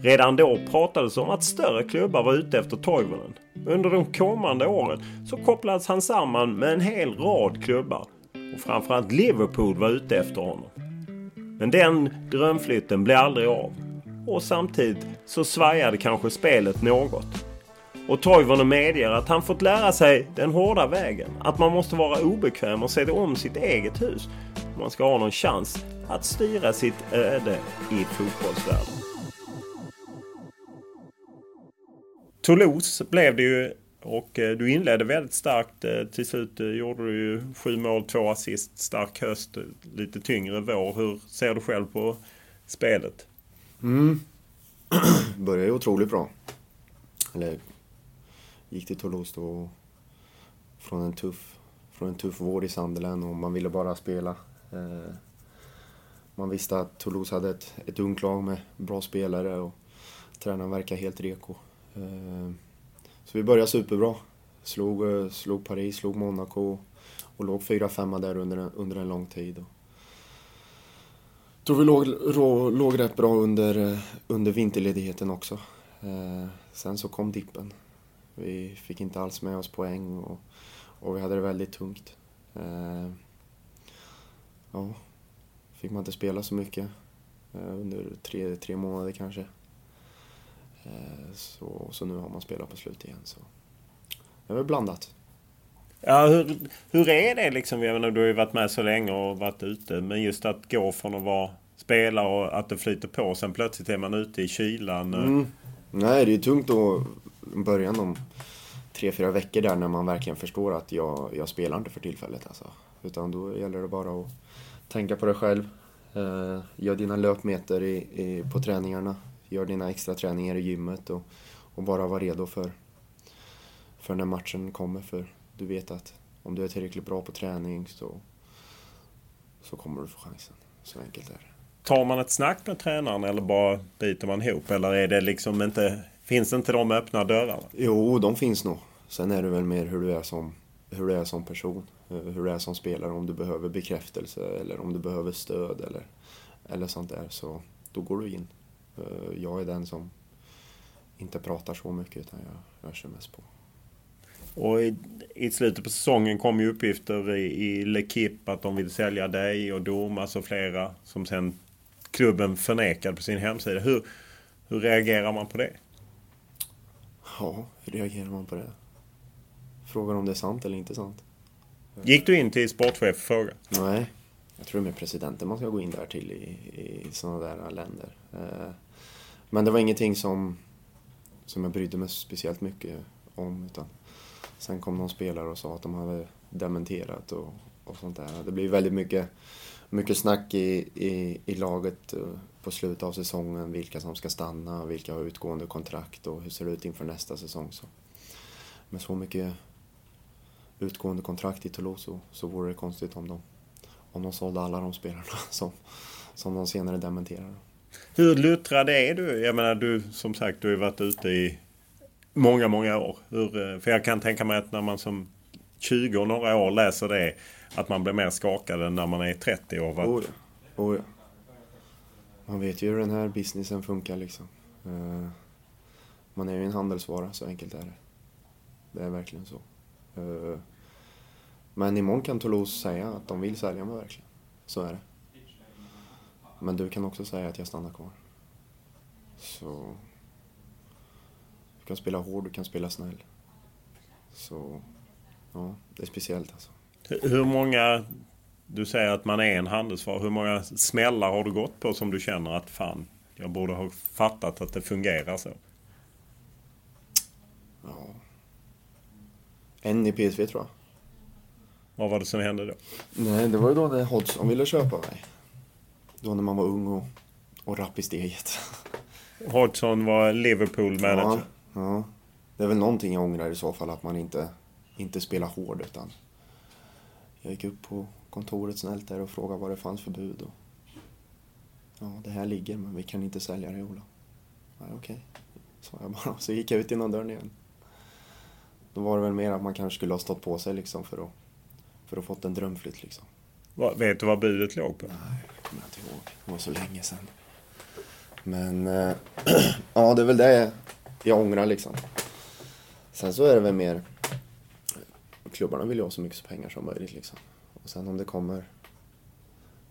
Redan då pratades om att större klubbar var ute efter Toivonen. Under de kommande åren så kopplades han samman med en hel rad klubbar. Och framförallt Liverpool var ute efter honom. Men den drömflytten blev aldrig av. Och samtidigt så svajade kanske spelet något. Och Toivonen medger att han fått lära sig den hårda vägen. Att man måste vara obekväm och se om sitt eget hus. Om man ska ha någon chans att styra sitt öde i fotbollsvärlden. Toulouse blev det ju och eh, du inledde väldigt starkt. Eh, till slut eh, gjorde du ju sju mål, två assist, stark höst, lite tyngre vår. Hur ser du själv på spelet? Mm. Började ju otroligt bra. Eller gick till Toulouse då från en tuff, från en tuff vår i Sunderland och man ville bara spela. Eh, Man visste att Toulouse hade ett, ett ungt lag med bra spelare och tränaren verkar helt reko. Eh, Så vi började superbra. Slog, eh, slog Paris, slog Monaco och låg 4-5 där under, en- under en lång tid. Och tror vi låg, rå, låg rätt bra under, eh, under vinterledigheten också. Eh, sen så kom dippen. Vi fick inte alls med oss poäng och, och vi hade det väldigt tungt. Eh, ja, fick man inte spela så mycket eh, under tre, tre månader kanske. Eh, så, så nu har man spelat på slut igen. Så. Det var blandat. Ja, hur, hur är det liksom? Jag menar, du har ju varit med så länge och varit ute. Men just att gå från att vara spelar och att det flyter på. och Sen plötsligt är man ute i kylan. Eh. Mm. Nej, det är tungt då i början om tre, fyra veckor där när man verkligen förstår att jag, jag spelar inte för tillfället alltså. Utan då gäller det bara att tänka på dig själv. Eh, gör dina löpmeter i, i, på träningarna. Gör dina extra träningar i gymmet och, och bara vara redo för, för när matchen kommer. För du vet att om du är tillräckligt bra på träning så, så kommer du få chansen. Så enkelt är det. Tar man ett snack med tränaren eller bara biter man ihop? Eller är det liksom inte... Finns inte de öppna dörrarna? Jo, de finns nog. Sen är det väl mer hur du är som, hur du är som person. eh, Hur du är som spelare, om du behöver bekräftelse eller om du behöver stöd eller, eller sånt där. Så då går du in. Eh, Jag är den som inte pratar så mycket utan jag, jag kör mest på. Och i, i slutet på säsongen kom ju uppgifter i, i L'Equipe att de vill sälja dig och Domas och flera som sen klubben förnekade på sin hemsida. Hur, hur reagerar man på det? Ja, hur reagerar man på det? Frågar om det är sant eller inte sant. Gick du in till sportchef och frågade? Nej, jag tror det är presidenten man ska gå in där till i, i sådana där länder. Eh, Men det var ingenting som, som jag brydde mig speciellt mycket om. Utan sen kom någon spelare och sa att de hade dementerat och, och sånt där. Det blev väldigt mycket, mycket snack i, i, i laget eh, på slutet av säsongen. Vilka som ska stanna, vilka har utgående kontrakt och hur ser det ut inför nästa säsong. Så. Med så mycket utgående kontrakt i Toulouse så, så vore det konstigt om de, om de sålde alla de spelarna som, som de senare dementerar. Hur luttrad är du? Jag menar du som sagt du har ju varit ute i många, många år. Hur, eh, för jag kan tänka mig att när man som 20 och några år läser det att man blir mer skakad än när man är 30 år. Oh ja. Oh ja. Man vet ju hur den här businessen funkar liksom. Eh, man är ju en handelsvara, så enkelt är det. Det är verkligen så. Eh, men imorgon kan Toulouse säga att de vill sälja mig verkligen. Så är det. Men du kan också säga att jag stannar kvar. Så... Du kan spela hård, du kan spela snäll. Så ja, det är speciellt alltså. Hur många, du säger att man är en handelsvara. Hur många smällar har du gått på som du känner att fan, jag borde ha fattat att det fungerar så? Ja. En i PSV tror jag. Vad var det som hände då? Nej, det var ju då när Hodgson ville köpa mig. Då när man var ung och, och rapp i steget. Hodgson var Liverpool-manager. Ja, ja. Det är väl någonting jag ångrar i så fall, att man inte, inte spelar hård utan jag gick upp på kontoret snällt där och frågade vad det fanns för bud. Och, ja, det här ligger men vi kan inte sälja det Ola. Ja, Okej, sa jag bara. Så gick jag ut genom dörren igen. Då var det väl mer att man kanske skulle ha stått på sig liksom för att, för att fått en drömflytt liksom. Vad- Vet du vad budet låg på? Nej, det kommer jag inte ihåg. Det var så länge sedan. Men eh, ja, det är väl det jag ångrar liksom. Sen så är det väl mer... Klubbarna vill ju ha så mycket pengar som möjligt liksom. Och sen om det kommer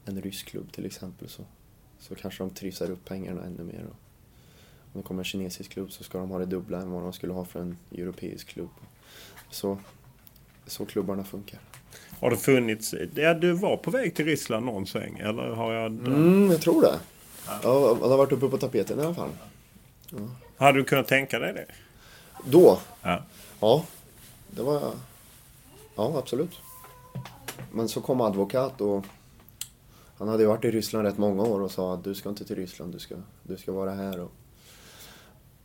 en rysk klubb till exempel så, så kanske de trissar upp pengarna ännu mer. Och om det kommer en kinesisk klubb så ska de ha det dubbla än vad de skulle ha för en europeisk klubb. Så, så klubbarna funkar. Har det funnits... Ja, du var på väg till Ryssland någon sväng, eller har jag... Mm, jag tror det. Ja, det har varit uppe på tapeten i alla fall. Hade du kunnat tänka dig det? Då? Ja. Ja, det var... Ja, absolut. Men så kom advokat och han hade ju varit i Ryssland rätt många år och sa att du ska inte till Ryssland, du ska, du ska vara här och,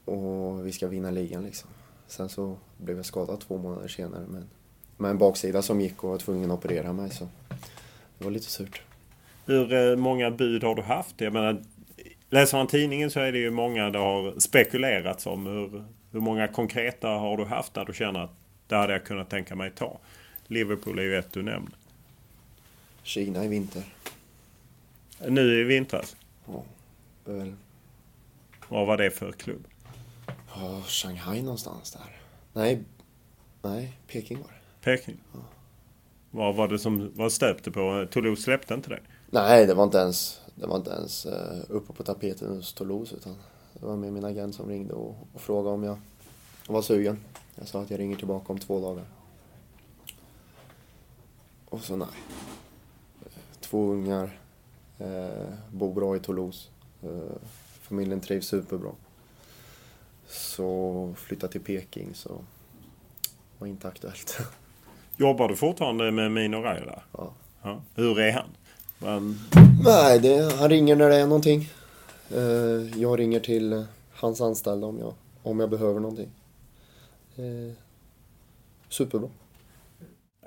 och vi ska vinna ligan liksom. Sen så blev jag skadad två månader senare men med en baksida som gick och var tvungen att operera mig så det var lite surt. Hur eh, många bud har du haft? Jag menar, läser man tidningen så är det ju många det har spekulerats om. Hur, hur många konkreta har du haft där du känner att det hade jag kunnat tänka mig ta? Liverpool är ju ett du nämnde. Kina i vinter. Nu i vintras. Ja, det väl Vad var det för klubb? ja, Shanghai någonstans där. Nej, nej, Peking var det. Peking? Vad var det som var stöpte på? Toulouse släppte inte det? Nej, det var inte ens, det var inte ens uh, uppe på tapeten hos Toulouse utan det var med min agent som ringde och, och frågade om jag var sugen. Jag sa att jag ringer tillbaka om två dagar. Och så nej. Två ungar, eh, bor bra i Toulouse. Eh, familjen trivs superbra. Så flytta till Peking så var inte aktuellt. Jobbar du fortfarande med Mino Raiola? ja. Ja. Hur är han? han? Nej, det, han ringer när det är någonting. Eh, jag ringer till hans anställda om jag, om jag behöver någonting. Eh, superbra.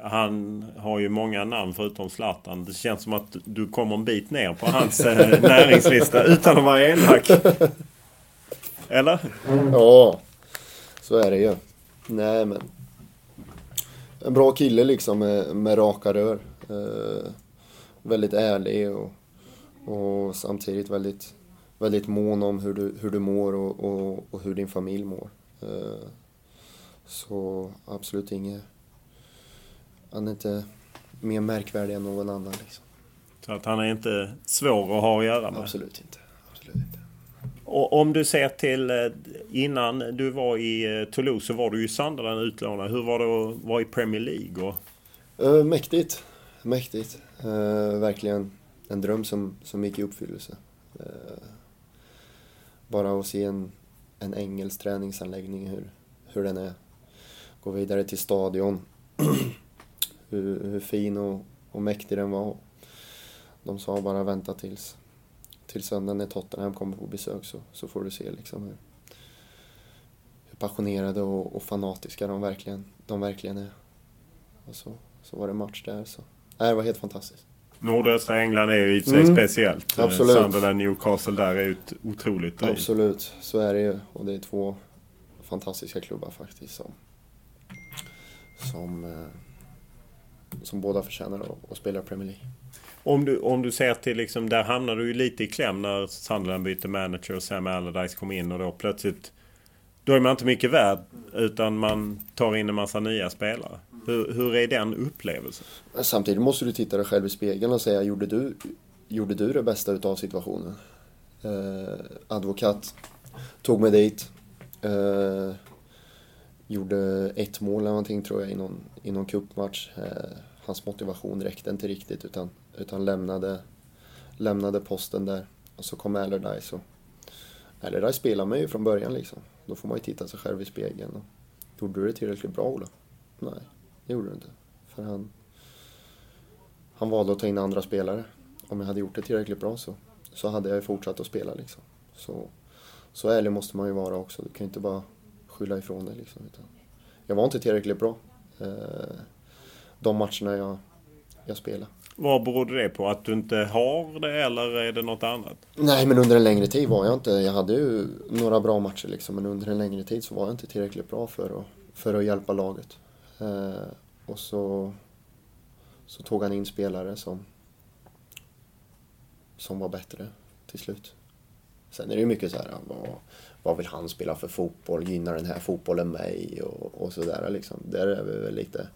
Han har ju många namn förutom Zlatan. Det känns som att du kommer en bit ner på hans eh, näringslista utan att vara elak. Eller? Ja, så är det ju. Nej, men. En bra kille liksom med, med raka rör. Eh, väldigt ärlig och, och samtidigt väldigt, väldigt mån om hur du, hur du mår och, och, och hur din familj mår. Eh, så absolut inget. Han är inte mer märkvärdig än någon annan liksom. Så att han är inte svår att ha att göra med. Absolut inte. Absolut inte. Och om du ser till eh, innan du var i eh, Toulouse så var du i Sunderland utlånad. Hur var det att vara i Premier League? Och, Uh, mäktigt. Mäktigt. Eh, verkligen en dröm som, som gick i uppfyllelse. Eh, bara att se en, en engelsk träningsanläggning, hur, hur den är. Gå vidare till stadion. hur, hur fin och, och mäktig den var. De sa bara vänta tills, till söndagen när Tottenham kommer på besök så, så får du se liksom hur, hur passionerade och, och fanatiska de verkligen, de verkligen är. Och så, så var det match där. Så. Nej, det var helt fantastiskt. nordöstra England är ju i sig Mm. speciellt. Eh, Absolut. Sunderland, Newcastle där är ju ett otroligt driv. Absolut, så är det ju. Och det är två fantastiska klubbar faktiskt som, som, eh, som båda förtjänar att, att spela i Premier League. Om du, om du ser till liksom, där hamnar du ju lite i kläm när Sunderland byter manager och Sam Allardyce kom in och då plötsligt då är man inte mycket värd utan man tar in en massa nya spelare. Hur, hur är den upplevelsen? Samtidigt måste du titta dig själv i spegeln och säga, gjorde du, gjorde du det bästa utav situationen? Eh, advokat tog mig dit. Eh, gjorde ett mål eller någonting tror jag i någon, i någon cupmatch. Eh, hans motivation räckte inte riktigt utan, utan lämnade, lämnade posten där. Och så kom Allardyce och Allardyce spelade man ju från början liksom. Då får man ju titta sig själv i spegeln. Och, gjorde du det tillräckligt bra Ola? Nej, det gjorde du inte. För han, han valde att ta in andra spelare. Om jag hade gjort det tillräckligt bra så, så hade jag ju fortsatt att spela liksom. Så, så ärlig måste man ju vara också. Du kan ju inte bara skylla ifrån dig liksom. Utan jag var inte tillräckligt bra. Eh, de matcherna jag, jag spelade. Vad berodde det på? Att du inte har det eller är det något annat? Nej, men under en längre tid var jag inte... Jag hade ju några bra matcher liksom, men under en längre tid så var jag inte tillräckligt bra för att, för att hjälpa laget. Eh, och så, så tog han in spelare som, som var bättre till slut. Sen är det ju mycket så här, vad, vad vill han spela för fotboll? Gynnar den här fotbollen mig? Och, och sådär liksom. Där är vi väl lite,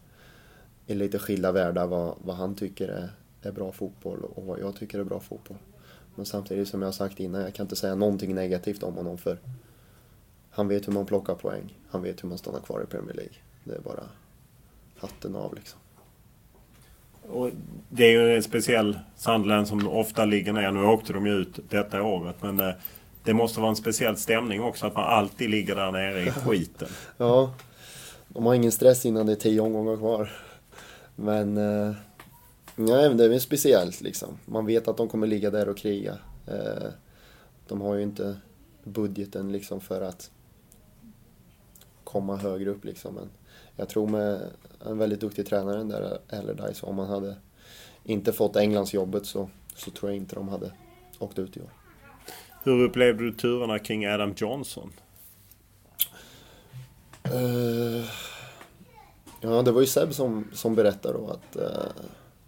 i lite skilda världar vad, vad han tycker är, är bra fotboll och vad jag tycker är bra fotboll. Men samtidigt som jag har sagt innan, jag kan inte säga någonting negativt om honom för han vet hur man plockar poäng. Han vet hur man stannar kvar i Premier League. Det är bara hatten av liksom. Och det är ju en speciell Sunderland som ofta ligger ner. Nu åkte de ju ut detta året men eh, det måste vara en speciell stämning också att man alltid ligger där nere i skiten. ja, de har ingen stress innan det är tio omgångar kvar. Men eh, nej, det är väl speciellt liksom. Man vet att de kommer ligga där och kriga. Eh, de har ju inte budgeten liksom för att komma högre upp liksom. Men jag tror med en väldigt duktig tränare den där Allardyce, om man hade inte fått Englands jobbet så, så tror jag inte de hade åkt ut i år. Hur upplevde du turerna kring Adam Johnson? Uh, ja, det var ju Seb som, som berättade då att... Eh,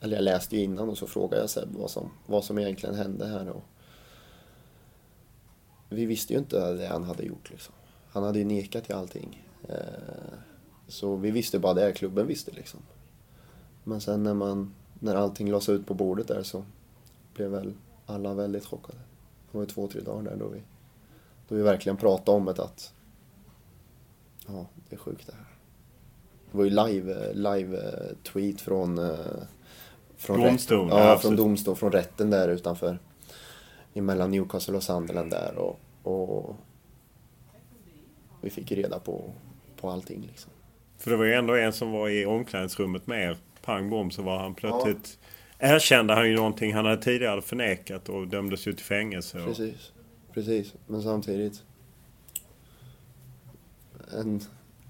eller jag läste ju innan och så frågade jag Seb vad som, vad som egentligen hände här. Och vi visste ju inte det han hade gjort liksom. Han hade ju nekat till allting. Eh, så vi visste bara det, klubben visste liksom. Men sen när man, när allting lades ut på bordet där så blev väl alla väldigt chockade. Det var ju två, tre dagar där då vi, då vi verkligen pratade om det att ja, det är sjukt det här. Det var ju live, live tweet från från domstol, rätt, ja, från domstol, från rätten där utanför emellan Newcastle och Sunderland där och, och vi fick reda på, på allting liksom. För det var ju ändå en som var i omklädningsrummet med er. Pang bom så var han plötsligt... Ja. Erkände han ju någonting han hade tidigare förnekat och dömdes ju till fängelse. Och... Precis. Precis. Men samtidigt... En,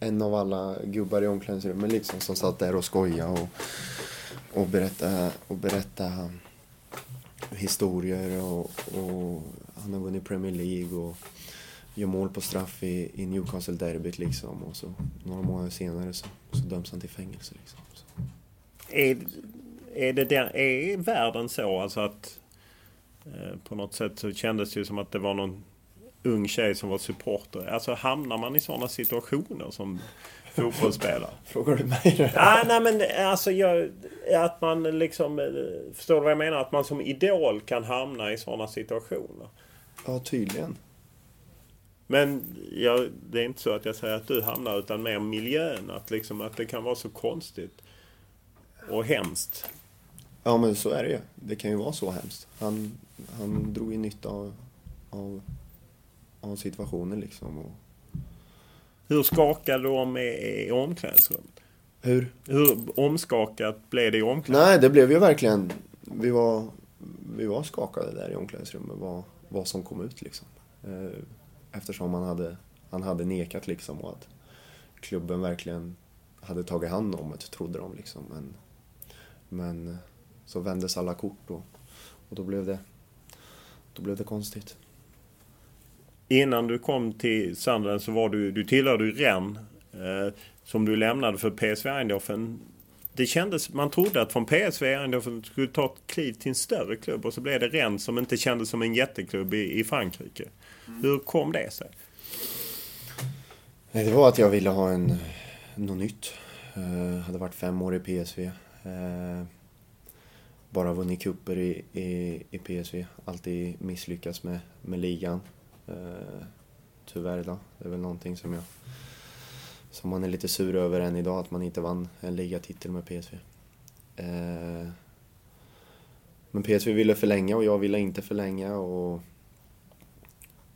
en av alla gubbar i omklädningsrummet liksom som satt där och skojade och, och berättade, och berättade historier och, och han har vunnit Premier League och gör mål på straff i, i Newcastle-derbyt liksom och så några månader senare så, så döms han till fängelse. Liksom. Så. Är, är, det den, är världen så alltså att eh, på något sätt så kändes det ju som att det var någon ung tjej som var supporter. Alltså hamnar man i sådana situationer som fotbollsspelare? Frågar du mig det? Ah, nej men alltså jag, att man liksom... Eh, förstår du vad jag menar? Att man som idol kan hamna i sådana situationer. Ja, tydligen. Men jag, det är inte så att jag säger att du hamnar utan mer miljön. Att, liksom, att det kan vara så konstigt och hemskt. Ja men så är det ju. Det kan ju vara så hemskt. Han, han drog ju nytta av, av, av situationen liksom. Och... Hur skakade om i, i omklädningsrummet? Hur? Hur omskakat blev det i omklädningsrummet? Nej, det blev ju verkligen... Vi var, vi var skakade där i omklädningsrummet, vad, vad som kom ut liksom. Eh, eftersom han hade, han hade nekat liksom och att klubben verkligen hade tagit hand om det, trodde de liksom. Men, men så vändes alla kort och, och då, blev det, då blev det konstigt. Innan du kom till Sunderland så var du, du tillhörde du Rennes eh, som du lämnade för PSV Eindhoven. Det kändes, man trodde att från PSV Eindhoven skulle ta ett kliv till en större klubb och så blev det Rennes som inte kändes som en jätteklubb i, i Frankrike. Hur kom det sig? Det var att jag ville ha en, något nytt. Jag hade varit fem år i PSV. Eh, bara vunnit cuper i, i, i PSV. Alltid misslyckats med, med ligan. Eh, tyvärr då. Det är väl någonting som jag som man är lite sur över än idag, att man inte vann en ligatitel med PSV. Eh, men PSV ville förlänga och jag ville inte förlänga och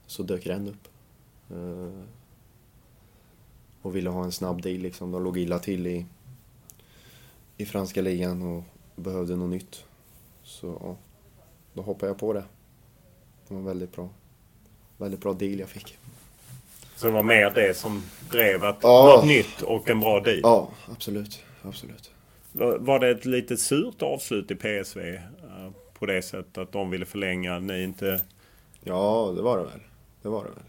så dök Rend upp. Eh, och ville ha en snabb deal liksom. De låg illa till i, i franska ligan och behövde något nytt. Så ja, då hoppade jag på det. Det var väldigt bra, väldigt bra deal jag fick. Så det var mer det som drev att Ja. något nytt och en bra deal? Ja, absolut. absolut. Var det ett lite surt avslut i PSV? eh, På det sättet att de ville förlänga, ni inte... Ja, det var det väl. Det var det väl.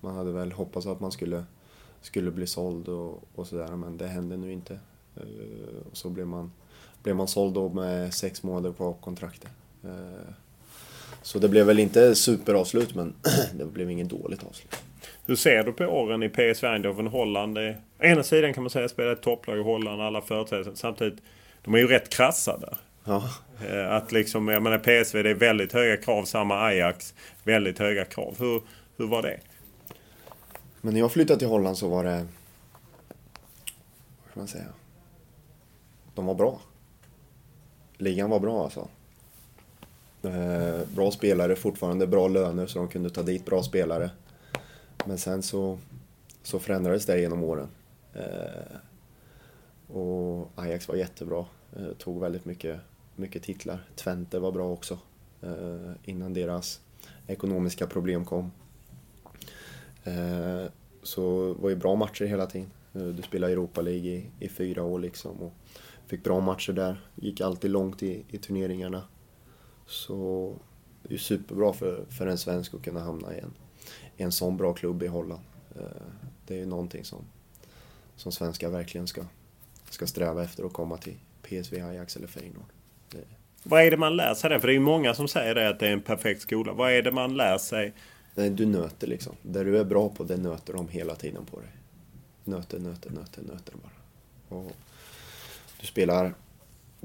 Man hade väl hoppats att man skulle, skulle bli såld och, och sådär, men det hände nu inte. Eh, och så blev man, blev man såld då med sex månader på kontraktet. Så det blev väl inte superavslut, men det blev inget dåligt avslut. Hur ser du på åren i PSV Eindhoven Holland? Är, å ena sidan kan man säga spela ett topplag i Holland, alla företrädare. Samtidigt, de är ju rätt krassa där. Ja, Eh, Att liksom, jag menar PSV, det är väldigt höga krav. Samma Ajax, väldigt höga krav. Hur, hur var det? men när jag flyttade till Holland så var det... Vad ska man säga? De var bra. Ligan var bra alltså. Eh, bra spelare, fortfarande bra löner så de kunde ta dit bra spelare. Men sen så, så förändrades det genom åren. Eh, och Ajax var jättebra, eh, tog väldigt mycket, mycket titlar. Twente var bra också innan deras ekonomiska problem kom. Så det var ju bra matcher hela tiden. Du spelade Europa League i, i fyra år liksom och fick bra matcher där. Gick alltid långt i, i turneringarna. Så det är ju superbra för, för en svensk att kunna hamna i en, i en sån bra klubb i Holland. Eh, Det är ju någonting som, som svenskar verkligen ska, ska sträva efter att komma till PSV, Ajax eller Feyenoord. Det, Vad är det man lär sig där? För det är ju många som säger det att det är en perfekt skola. Vad är det man lär sig? Nej, du nöter liksom. Det du är bra på, det nöter de hela tiden på dig. Nöter, nöter, nöter, nöter bara. Och du spelar,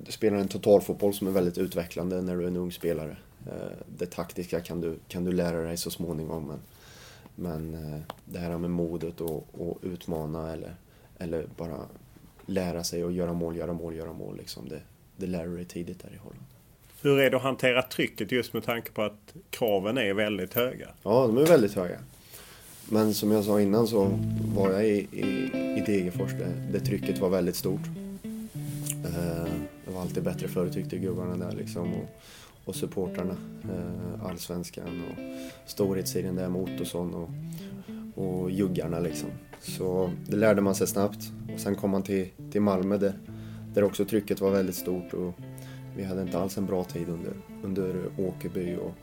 spelar en totalfotboll som är väldigt utvecklande när du är en ung spelare. Eh, Det taktiska kan du, kan du lära dig så småningom men, men eh, det här med modet och, och utmana eller, eller bara lära sig att göra mål, göra mål, göra mål liksom. Det, det lär du dig tidigt där i Holland. Hur är det att hantera trycket just med tanke på att kraven är väldigt höga? Ja, de är väldigt höga. Men som jag sa innan så var jag i, i, i Degerfors där, där trycket var väldigt stort. Eh, det var alltid bättre förr tyckte gubbarna där liksom. Och, och supportrarna. Eh, Allsvenskan och storhetsserien där med Ottosson och, och juggarna liksom. Så det lärde man sig snabbt. Och sen kom man till, till Malmö där, där också trycket var väldigt stort. Och vi hade inte alls en bra tid under, under Åkerby och,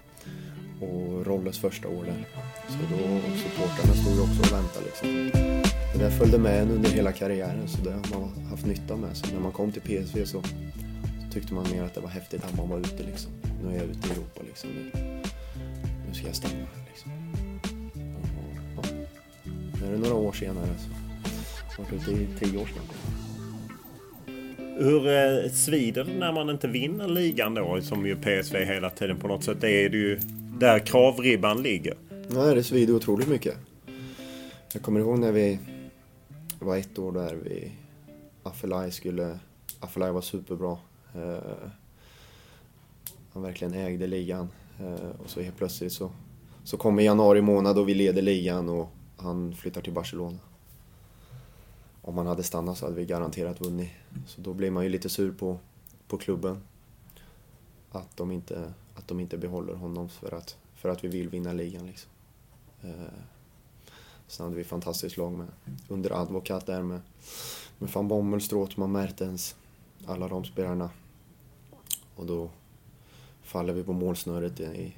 och Rolles första år där. Så då supportrarna stod ju också och väntade liksom. Det där följde med en under hela karriären så det har man haft nytta med. Så när man kom till PSV så, så tyckte man mer att det var häftigt att man var ute liksom. Nu är jag ute i Europa liksom. Nu, nu ska jag stanna här liksom. Och, ja. Nu är det några år senare så. Jag har varit ute i tio år snart. Hur eh, svider det när man inte vinner ligan då? Som ju PSV hela tiden på något sätt är det ju där kravribban ligger. Nej, det svider otroligt mycket. Jag kommer ihåg när vi det var ett år där vi Affelay skulle... Affelay var superbra. Eh, han verkligen ägde ligan. Eh, och så helt plötsligt så, så kommer januari månad och vi leder ligan och han flyttar till Barcelona. Om han hade stannat så hade vi garanterat vunnit. Så då blir man ju lite sur på, på klubben. Att de, inte, att de inte behåller honom för att, för att vi vill vinna ligan. Liksom. Eh, sen hade vi ett fantastiskt lag med under advokat där med, med van Bommel, Stråthman, Mertens, alla de spelarna. Och då faller vi på målsnöret i,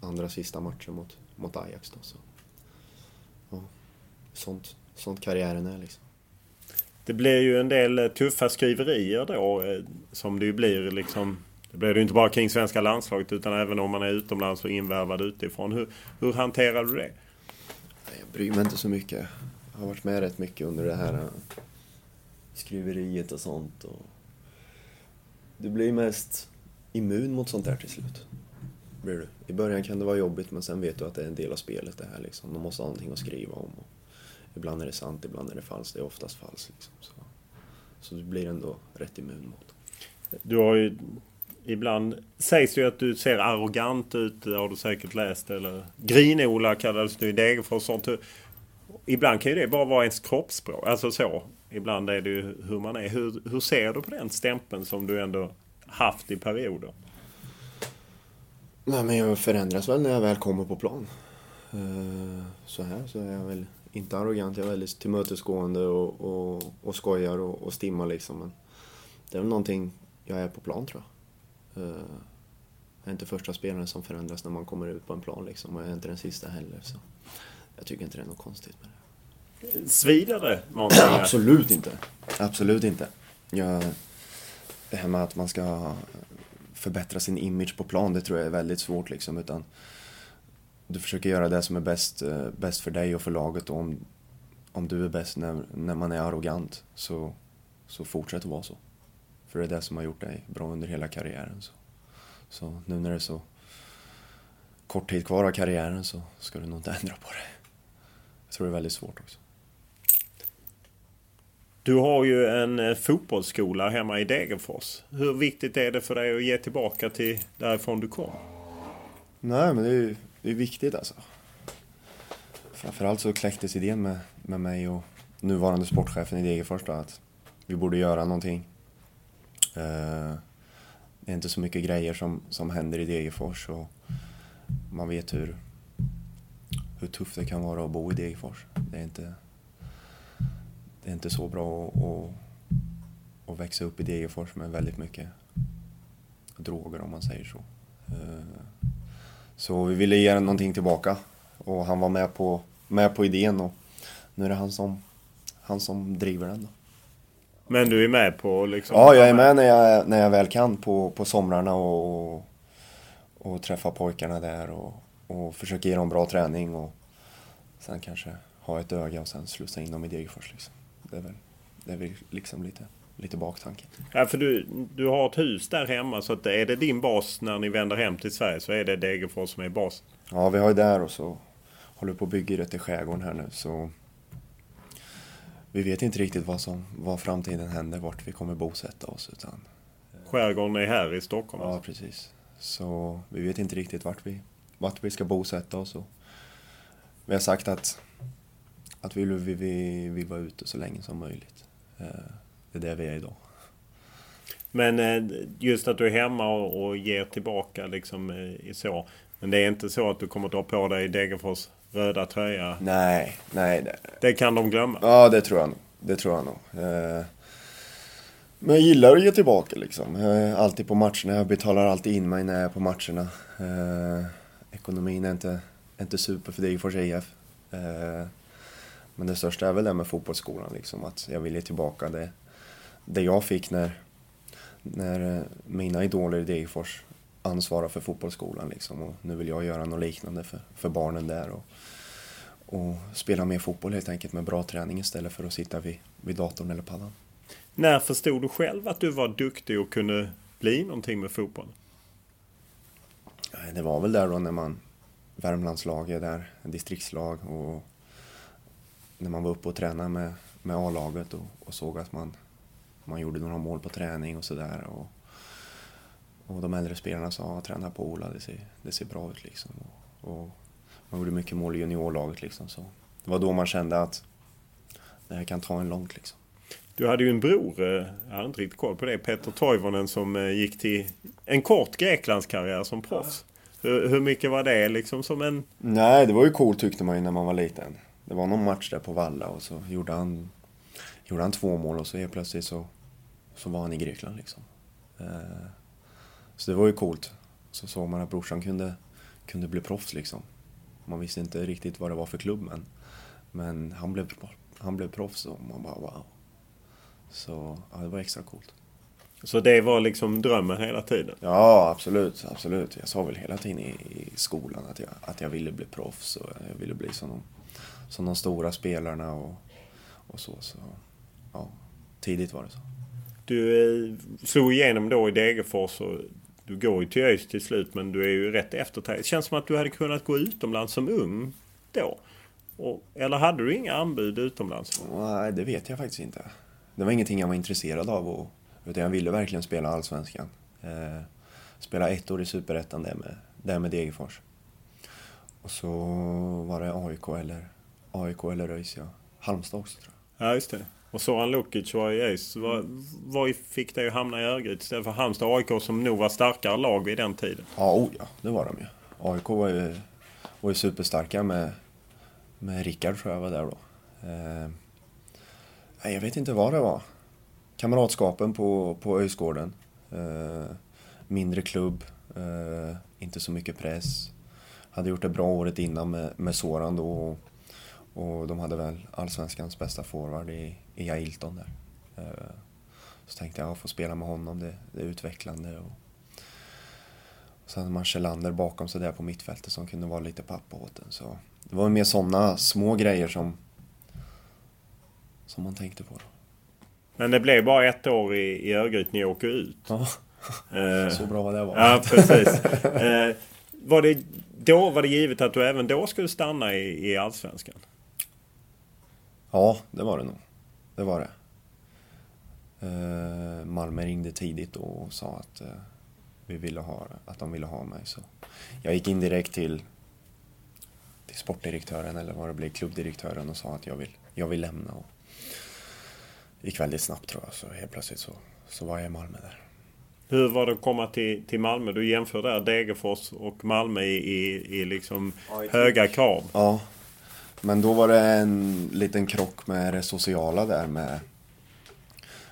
andra sista matchen mot, mot Ajax. Då, så. Ja, sånt, sånt karriären är liksom. Det blir ju en del eh, tuffa skriverier då eh, som det ju blir liksom. Det blir det ju inte bara kring svenska landslaget utan även om man är utomlands och invärvad utifrån. Hur, hur hanterar du det? Jag bryr mig inte så mycket. Jag har varit med rätt mycket under det här äh, skriveriet och sånt. Och du blir mest immun mot sånt där till slut. Blir du. I början kan det vara jobbigt men sen vet du att det är en del av spelet det här liksom. De måste ha någonting att skriva om. Och Ibland är det sant, ibland är det falskt. Det är oftast falskt. Liksom. Så, så du blir ändå rätt immun mot. Du har ju... Ibland sägs det ju att du ser arrogant ut. Det har du säkert läst. Eller Grinola kallades du i Degerfors och sånt. Ibland kan ju det bara vara ens kroppsspråk. Alltså så. Ibland är det ju hur man är. Hur, hur ser du på den stämpeln som du ändå haft i perioder? Nej, men jag förändras väl när jag väl kommer på plan. Eh, så här så är jag väl inte arrogant, jag är väldigt tillmötesgående och, och, och skojar och, och stimmar liksom. Men det är väl någonting jag är på plan tror jag. Eh, jag är inte första spelaren som förändras när man kommer ut på en plan liksom och jag är inte den sista heller. Så jag tycker inte det är något konstigt med det. Svider det? Absolut inte. Absolut inte. Jag, det här med att man ska förbättra sin image på plan, det tror jag är väldigt svårt liksom. Utan du försöker göra det som är bäst, eh, bäst för dig och för laget. Och om, om du är bäst när, när man är arrogant, så, så fortsätt att vara så. För det är det som har gjort dig bra under hela karriären. Så, så nu när det är så kort tid kvar av karriären så ska du nog inte ändra på det. Jag tror det är väldigt svårt också. Du har ju en eh, fotbollsskola hemma i Degerfors. Hur viktigt är det för dig att ge tillbaka till därifrån du kom? Nej, men det är, det är viktigt alltså. Framförallt så kläcktes idén med, med mig och nuvarande sportchefen i Degerfors då, att vi borde göra någonting. Eh, det är inte så mycket grejer som, som händer i Degerfors och man vet hur, hur tufft det kan vara att bo i Degerfors. Det är inte, det är inte så bra att, att, att växa upp i Degerfors med väldigt mycket droger om man säger så. Eh, så vi ville ge någonting tillbaka och han var med på, med på idén och nu är det han som, han som driver den. Då. Men du är med på liksom? Ja, jag är med när jag, när jag väl kan på, på somrarna och, och, och träffa pojkarna där och, och försöka ge dem bra träning och sen kanske ha ett öga och sen slussa in dem i Degerfors. Liksom. Det är väl, det är väl liksom lite lite baktanke. Ja, för du, du har ett hus där hemma så att är det din bas när ni vänder hem till Sverige så är det Degerfors som är bas? Ja, vi har ju där och så håller på att bygga det till skärgården här nu så vi vet inte riktigt vad, som, vad framtiden händer, vart vi kommer bosätta oss. Utan... Skärgården är här i Stockholm? Ja, alltså. precis. Så vi vet inte riktigt vart vi, vart vi ska bosätta oss. Och vi har sagt att, att vi vi, vi vill vara ute så länge som möjligt. Eh, det är där vi är idag. Men eh, just att du är hemma och ger tillbaka liksom eh, så. Men det är inte så att du kommer att dra på dig Degerfors röda tröja? Nej, nej. Det, det kan de glömma? Ja, det tror jag nog. Det tror jag nog. Eh, men jag gillar att ge tillbaka liksom. Alltid på matcherna. Jag betalar alltid in mig när jag är på matcherna. Ekonomin är inte, inte super för Degerfors IF. Men det största är väl det med fotbollsskolan liksom. Att jag vill ge tillbaka det det jag fick när, när eh, mina idoler i Degerfors ansvarade för fotbollsskolan. Liksom. Och nu vill jag göra något liknande för, för barnen där. Och, och spela mer fotboll helt enkelt med bra träning istället för att sitta vid, vid datorn eller paddan. När förstod du själv att du var duktig och kunde bli någonting med fotboll? Det var väl där då när man Värmlandslaget där, distriktslag och när man var uppe och tränade med, med A-laget och, och såg att man man gjorde några mål på träning och sådär. Och, och de äldre spelarna sa träna på Ola, det ser, det ser bra ut liksom. Och, och man gjorde mycket mål i juniorlaget liksom. Så det var då man kände att det här kan ta en långt liksom. Du hade ju en bror, eh, jag hade inte riktigt koll på det, Peter Toivonen som eh, gick till en kort Greklandskarriär som proffs. Hur, hur, mycket var det liksom som en... Nej, det var ju coolt tyckte man ju när man var liten. Det var någon match där på Valla och så gjorde han, gjorde han två mål och så helt plötsligt så så var han i Grekland liksom. Eh, så det var ju coolt. Så såg man att brorsan kunde, kunde bli proffs liksom. Man visste inte riktigt vad det var för klubb men, men han, blev, han blev proffs och man bara wow. Så ja, det var extra coolt. Så det var liksom drömmen hela tiden? Ja, absolut. absolut. Jag sa väl hela tiden i, i skolan att jag, att jag ville bli proffs och jag ville bli som de, som de stora spelarna och, och så. så ja, tidigt var det så. Du eh, slog igenom då i Degerfors och du går ju till ÖIS till slut men du är ju rätt efterträdd. Det känns som att du hade kunnat gå utomlands som ung då. Och, eller hade du inga anbud utomlands? Nej, det vet jag faktiskt inte. Det var ingenting jag var intresserad av. Och, utan jag ville verkligen spela Allsvenskan. Eh, spela ett år i Superettan där med, där med Degerfors. Och så var det AIK eller, AIK eller ÖIS, ja. Halmstad också tror jag. Ja, just det. Och Soran Lukic var i ÖIS. Vad, fick dig att hamna i Örgryte istället för Halmstad och AIK som nog var starkare lag vid den tiden? Ja, oh ja, det var de ju. AIK var ju, var ju superstarka med, med Rickard tror jag var där då. Eh, jag vet inte vad det var. Kamratskapen på, på Öjsgården. Eh, mindre klubb, eh, inte så mycket press. Hade gjort det bra året innan med, med Soran då. Och, och de hade väl allsvenskans bästa forward i, i Ailton där. Eh, så tänkte jag, att få spela med honom, det, det är utvecklande. Och, och sen Kjellander bakom sig där på mittfältet som kunde vara lite pappa åt en. Så det var mer sådana små grejer som, som man tänkte på. Då. Men det blev bara ett år i, i Örgryte ni åker ut. Ja. Eh, så bra var det var. Ja, precis. Eh, var, det, då, var det givet att du även då skulle stanna i, i Allsvenskan? Ja, det var det nog. Det var det. Eh, Malmö ringde tidigt och sa att eh, vi ville ha, att de ville ha mig. Så jag gick in direkt till, till sportdirektören eller vad det blir, klubbdirektören och sa att jag vill, jag vill lämna. Och gick väldigt snabbt tror jag, så helt plötsligt så, så var jag i Malmö där. Hur var det att komma till, till Malmö? Du jämför där Degerfors och Malmö i, i, i liksom ja, höga krav. Ja. Men då var det en liten krock med det sociala där med...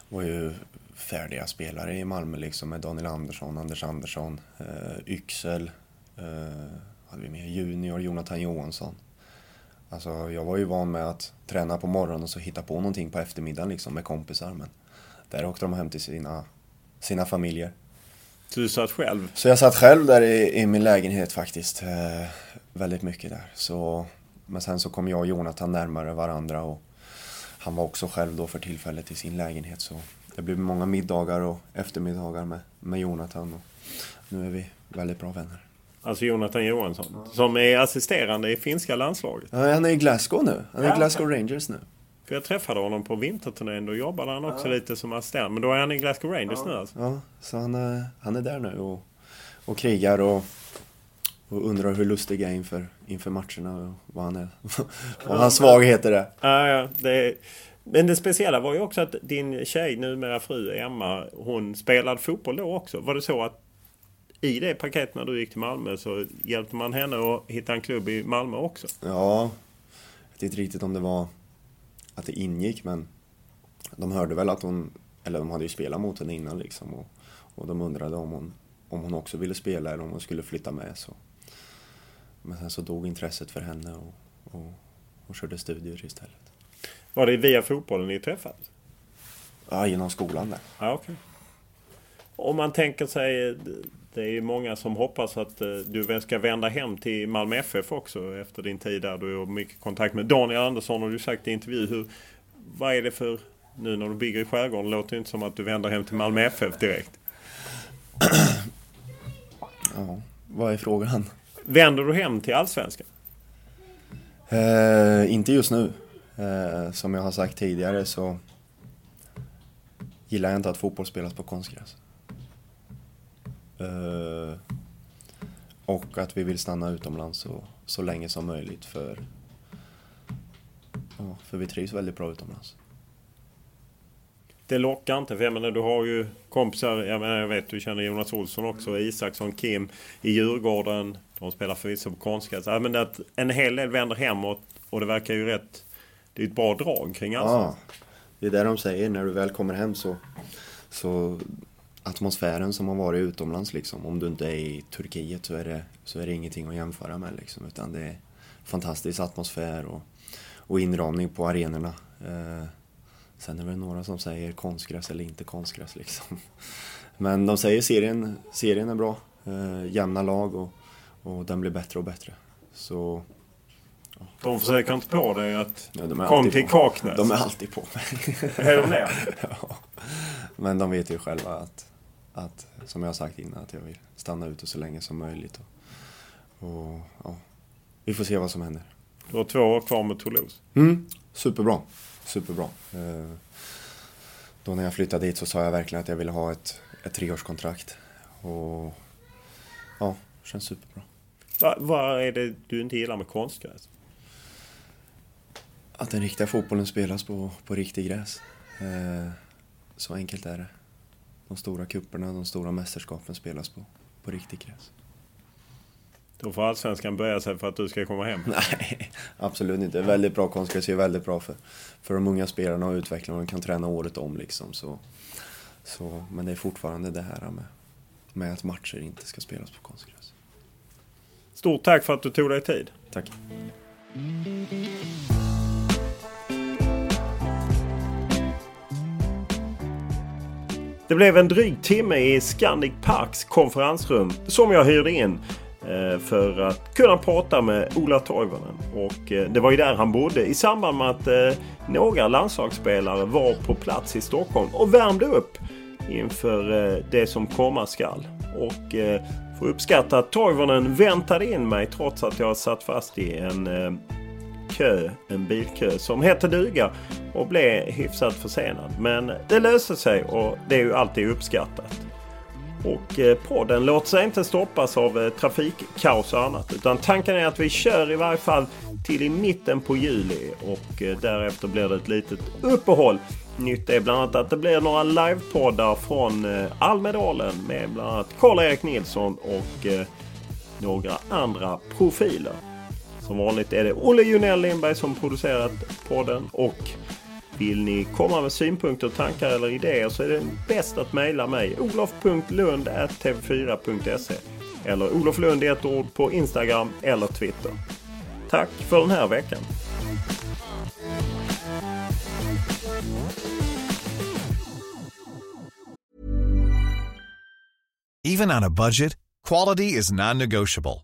var ju färdiga spelare i Malmö liksom med Daniel Andersson, Anders Andersson, eh, Yxel, eh, hade vi med Junior, Jonathan Johansson. Alltså jag var ju van med att träna på morgonen och så hitta på någonting på eftermiddagen liksom med kompisar men där åkte de hem till sina, sina familjer. Så du satt själv? Så jag satt själv där i, i min lägenhet faktiskt. Eh, väldigt mycket där. Så, men sen så kom jag och Jonathan närmare varandra och han var också själv då för tillfället i sin lägenhet så det blev många middagar och eftermiddagar med, med Jonathan och nu är vi väldigt bra vänner. Alltså Jonathan Johansson, som är assisterande i finska landslaget. Ja, han är i Glasgow nu. Han är ja. i Glasgow Rangers nu. För jag träffade honom på vinterturnén. Då jobbade han också ja. lite som assistent. Men då är han i Glasgow Rangers ja. nu alltså? Ja, så han är, han är där nu och, och krigar och, och undrar hur lustig är inför, inför matcherna och vad han är. vad hans svagheter är. Ja, ja. Det men det speciella var ju också att din tjej, numera fru Emma, hon spelade fotboll då också. Var det så att i det paketet när du gick till Malmö så hjälpte man henne att hitta en klubb i Malmö också? Ja, jag vet inte riktigt om det var att det ingick men de hörde väl att hon, eller de hade ju spelat mot henne innan liksom och, och de undrade om hon, om hon också ville spela eller om hon skulle flytta med. Så. Men sen så dog intresset för henne och, och, och körde studier istället. Var det via fotbollen ni träffades? Ja, genom skolan där. Ja, okay. Om man tänker sig, det är ju många som hoppas att eh, du ska vända hem till Malmö FF också efter din tid där. Du har mycket kontakt med Daniel Andersson och du sagt i intervju. Hur, vad är det för, nu när du bygger i skärgården, låter det inte som att du vänder hem till Malmö FF direkt. Ja, vad är frågan? Vänder du hem till Allsvenskan? Eh, inte just nu. Eh, som jag har sagt tidigare så gillar jag inte att fotboll spelas på konstgräs. Eh, och att vi vill stanna utomlands så, så länge som möjligt för, ja, för vi trivs väldigt bra utomlands. Det lockar inte, för jag menar du har ju kompisar, jag, menar, jag vet du känner Jonas Olsson också, Isaksson, Kim i Djurgården. De spelar förvisso på konstgräs. Ja, men att en hel del vänder hemåt och det verkar ju rätt... Det är ett bra drag kring allsvenskan. Ja, det är det de säger. När du väl kommer hem så, så atmosfären som har varit utomlands liksom. Om du inte är i Turkiet så är det, så är det ingenting att jämföra med liksom. Utan det är fantastisk atmosfär och, och inramning på arenorna. Eh, sen är det några som säger konstgräs eller inte konstgräs liksom. Men de säger serien, serien är bra. Eh, jämna lag och, och den blir bättre och bättre. Så. De försöker inte på dig att ja, kom till Kaknäs? De är alltid på mig. Är de det? ja. Men de vet ju själva att att, som jag sagt innan, att jag vill stanna ute så länge som möjligt. Och, och ja, vi får se vad som händer. Du har två år kvar med Toulouse. Mm, superbra. Superbra. Eh, då när jag flyttade dit så sa jag verkligen att jag ville ha ett, ett treårskontrakt. Och ja, det känns superbra. Vad va är det du inte gillar med konstgräs? Att den riktiga fotbollen spelas på, på riktig gräs. Eh, så enkelt är det. De stora kupperna, de stora mästerskapen spelas på, på riktigt gräs. Då får Allsvenskan böja sig för att du ska komma hem? Nej, absolut inte. Väldigt bra konstgräs är väldigt bra för, för de unga spelarna och utvecklarna. De kan träna året om liksom. Så, så, men det är fortfarande det här med, med att matcher inte ska spelas på konstgräs. Stort tack för att du tog dig tid. Tack. Det blev en dryg timme i Scandic Parks konferensrum som jag hyrde in Eh, för att kunna prata med Ola Toivonen. Och eh, det var ju där han bodde i samband med att eh, några landslagsspelare var på plats i Stockholm och värmde upp inför det som komma skall. Och får uppskatta att Toivonen väntade in mig trots att jag satt fast i en kö, en bilkö som hette duga och blev hyfsat försenad. Men det löste sig och det är ju alltid uppskattat. Och eh, podden låter sig inte stoppas av eh, trafikkaos och annat. Utan tanken är att vi kör i varje fall till i mitten på juli och eh, därefter blir det ett litet uppehåll. Nytt är bland annat att det blir några livepoddar från Almedalen med bland annat Karl-Erik Nilsson och några andra profiler. Som vanligt är det Olle Junell Lindberg som producerat podden och vill ni komma med synpunkter, tankar eller idéer så är det bäst att mejla mig olof.lund.tv4.se eller Olof Lund i ett ord på Instagram eller Twitter. Tack för den här veckan! Even on a budget, quality is non-negotiable.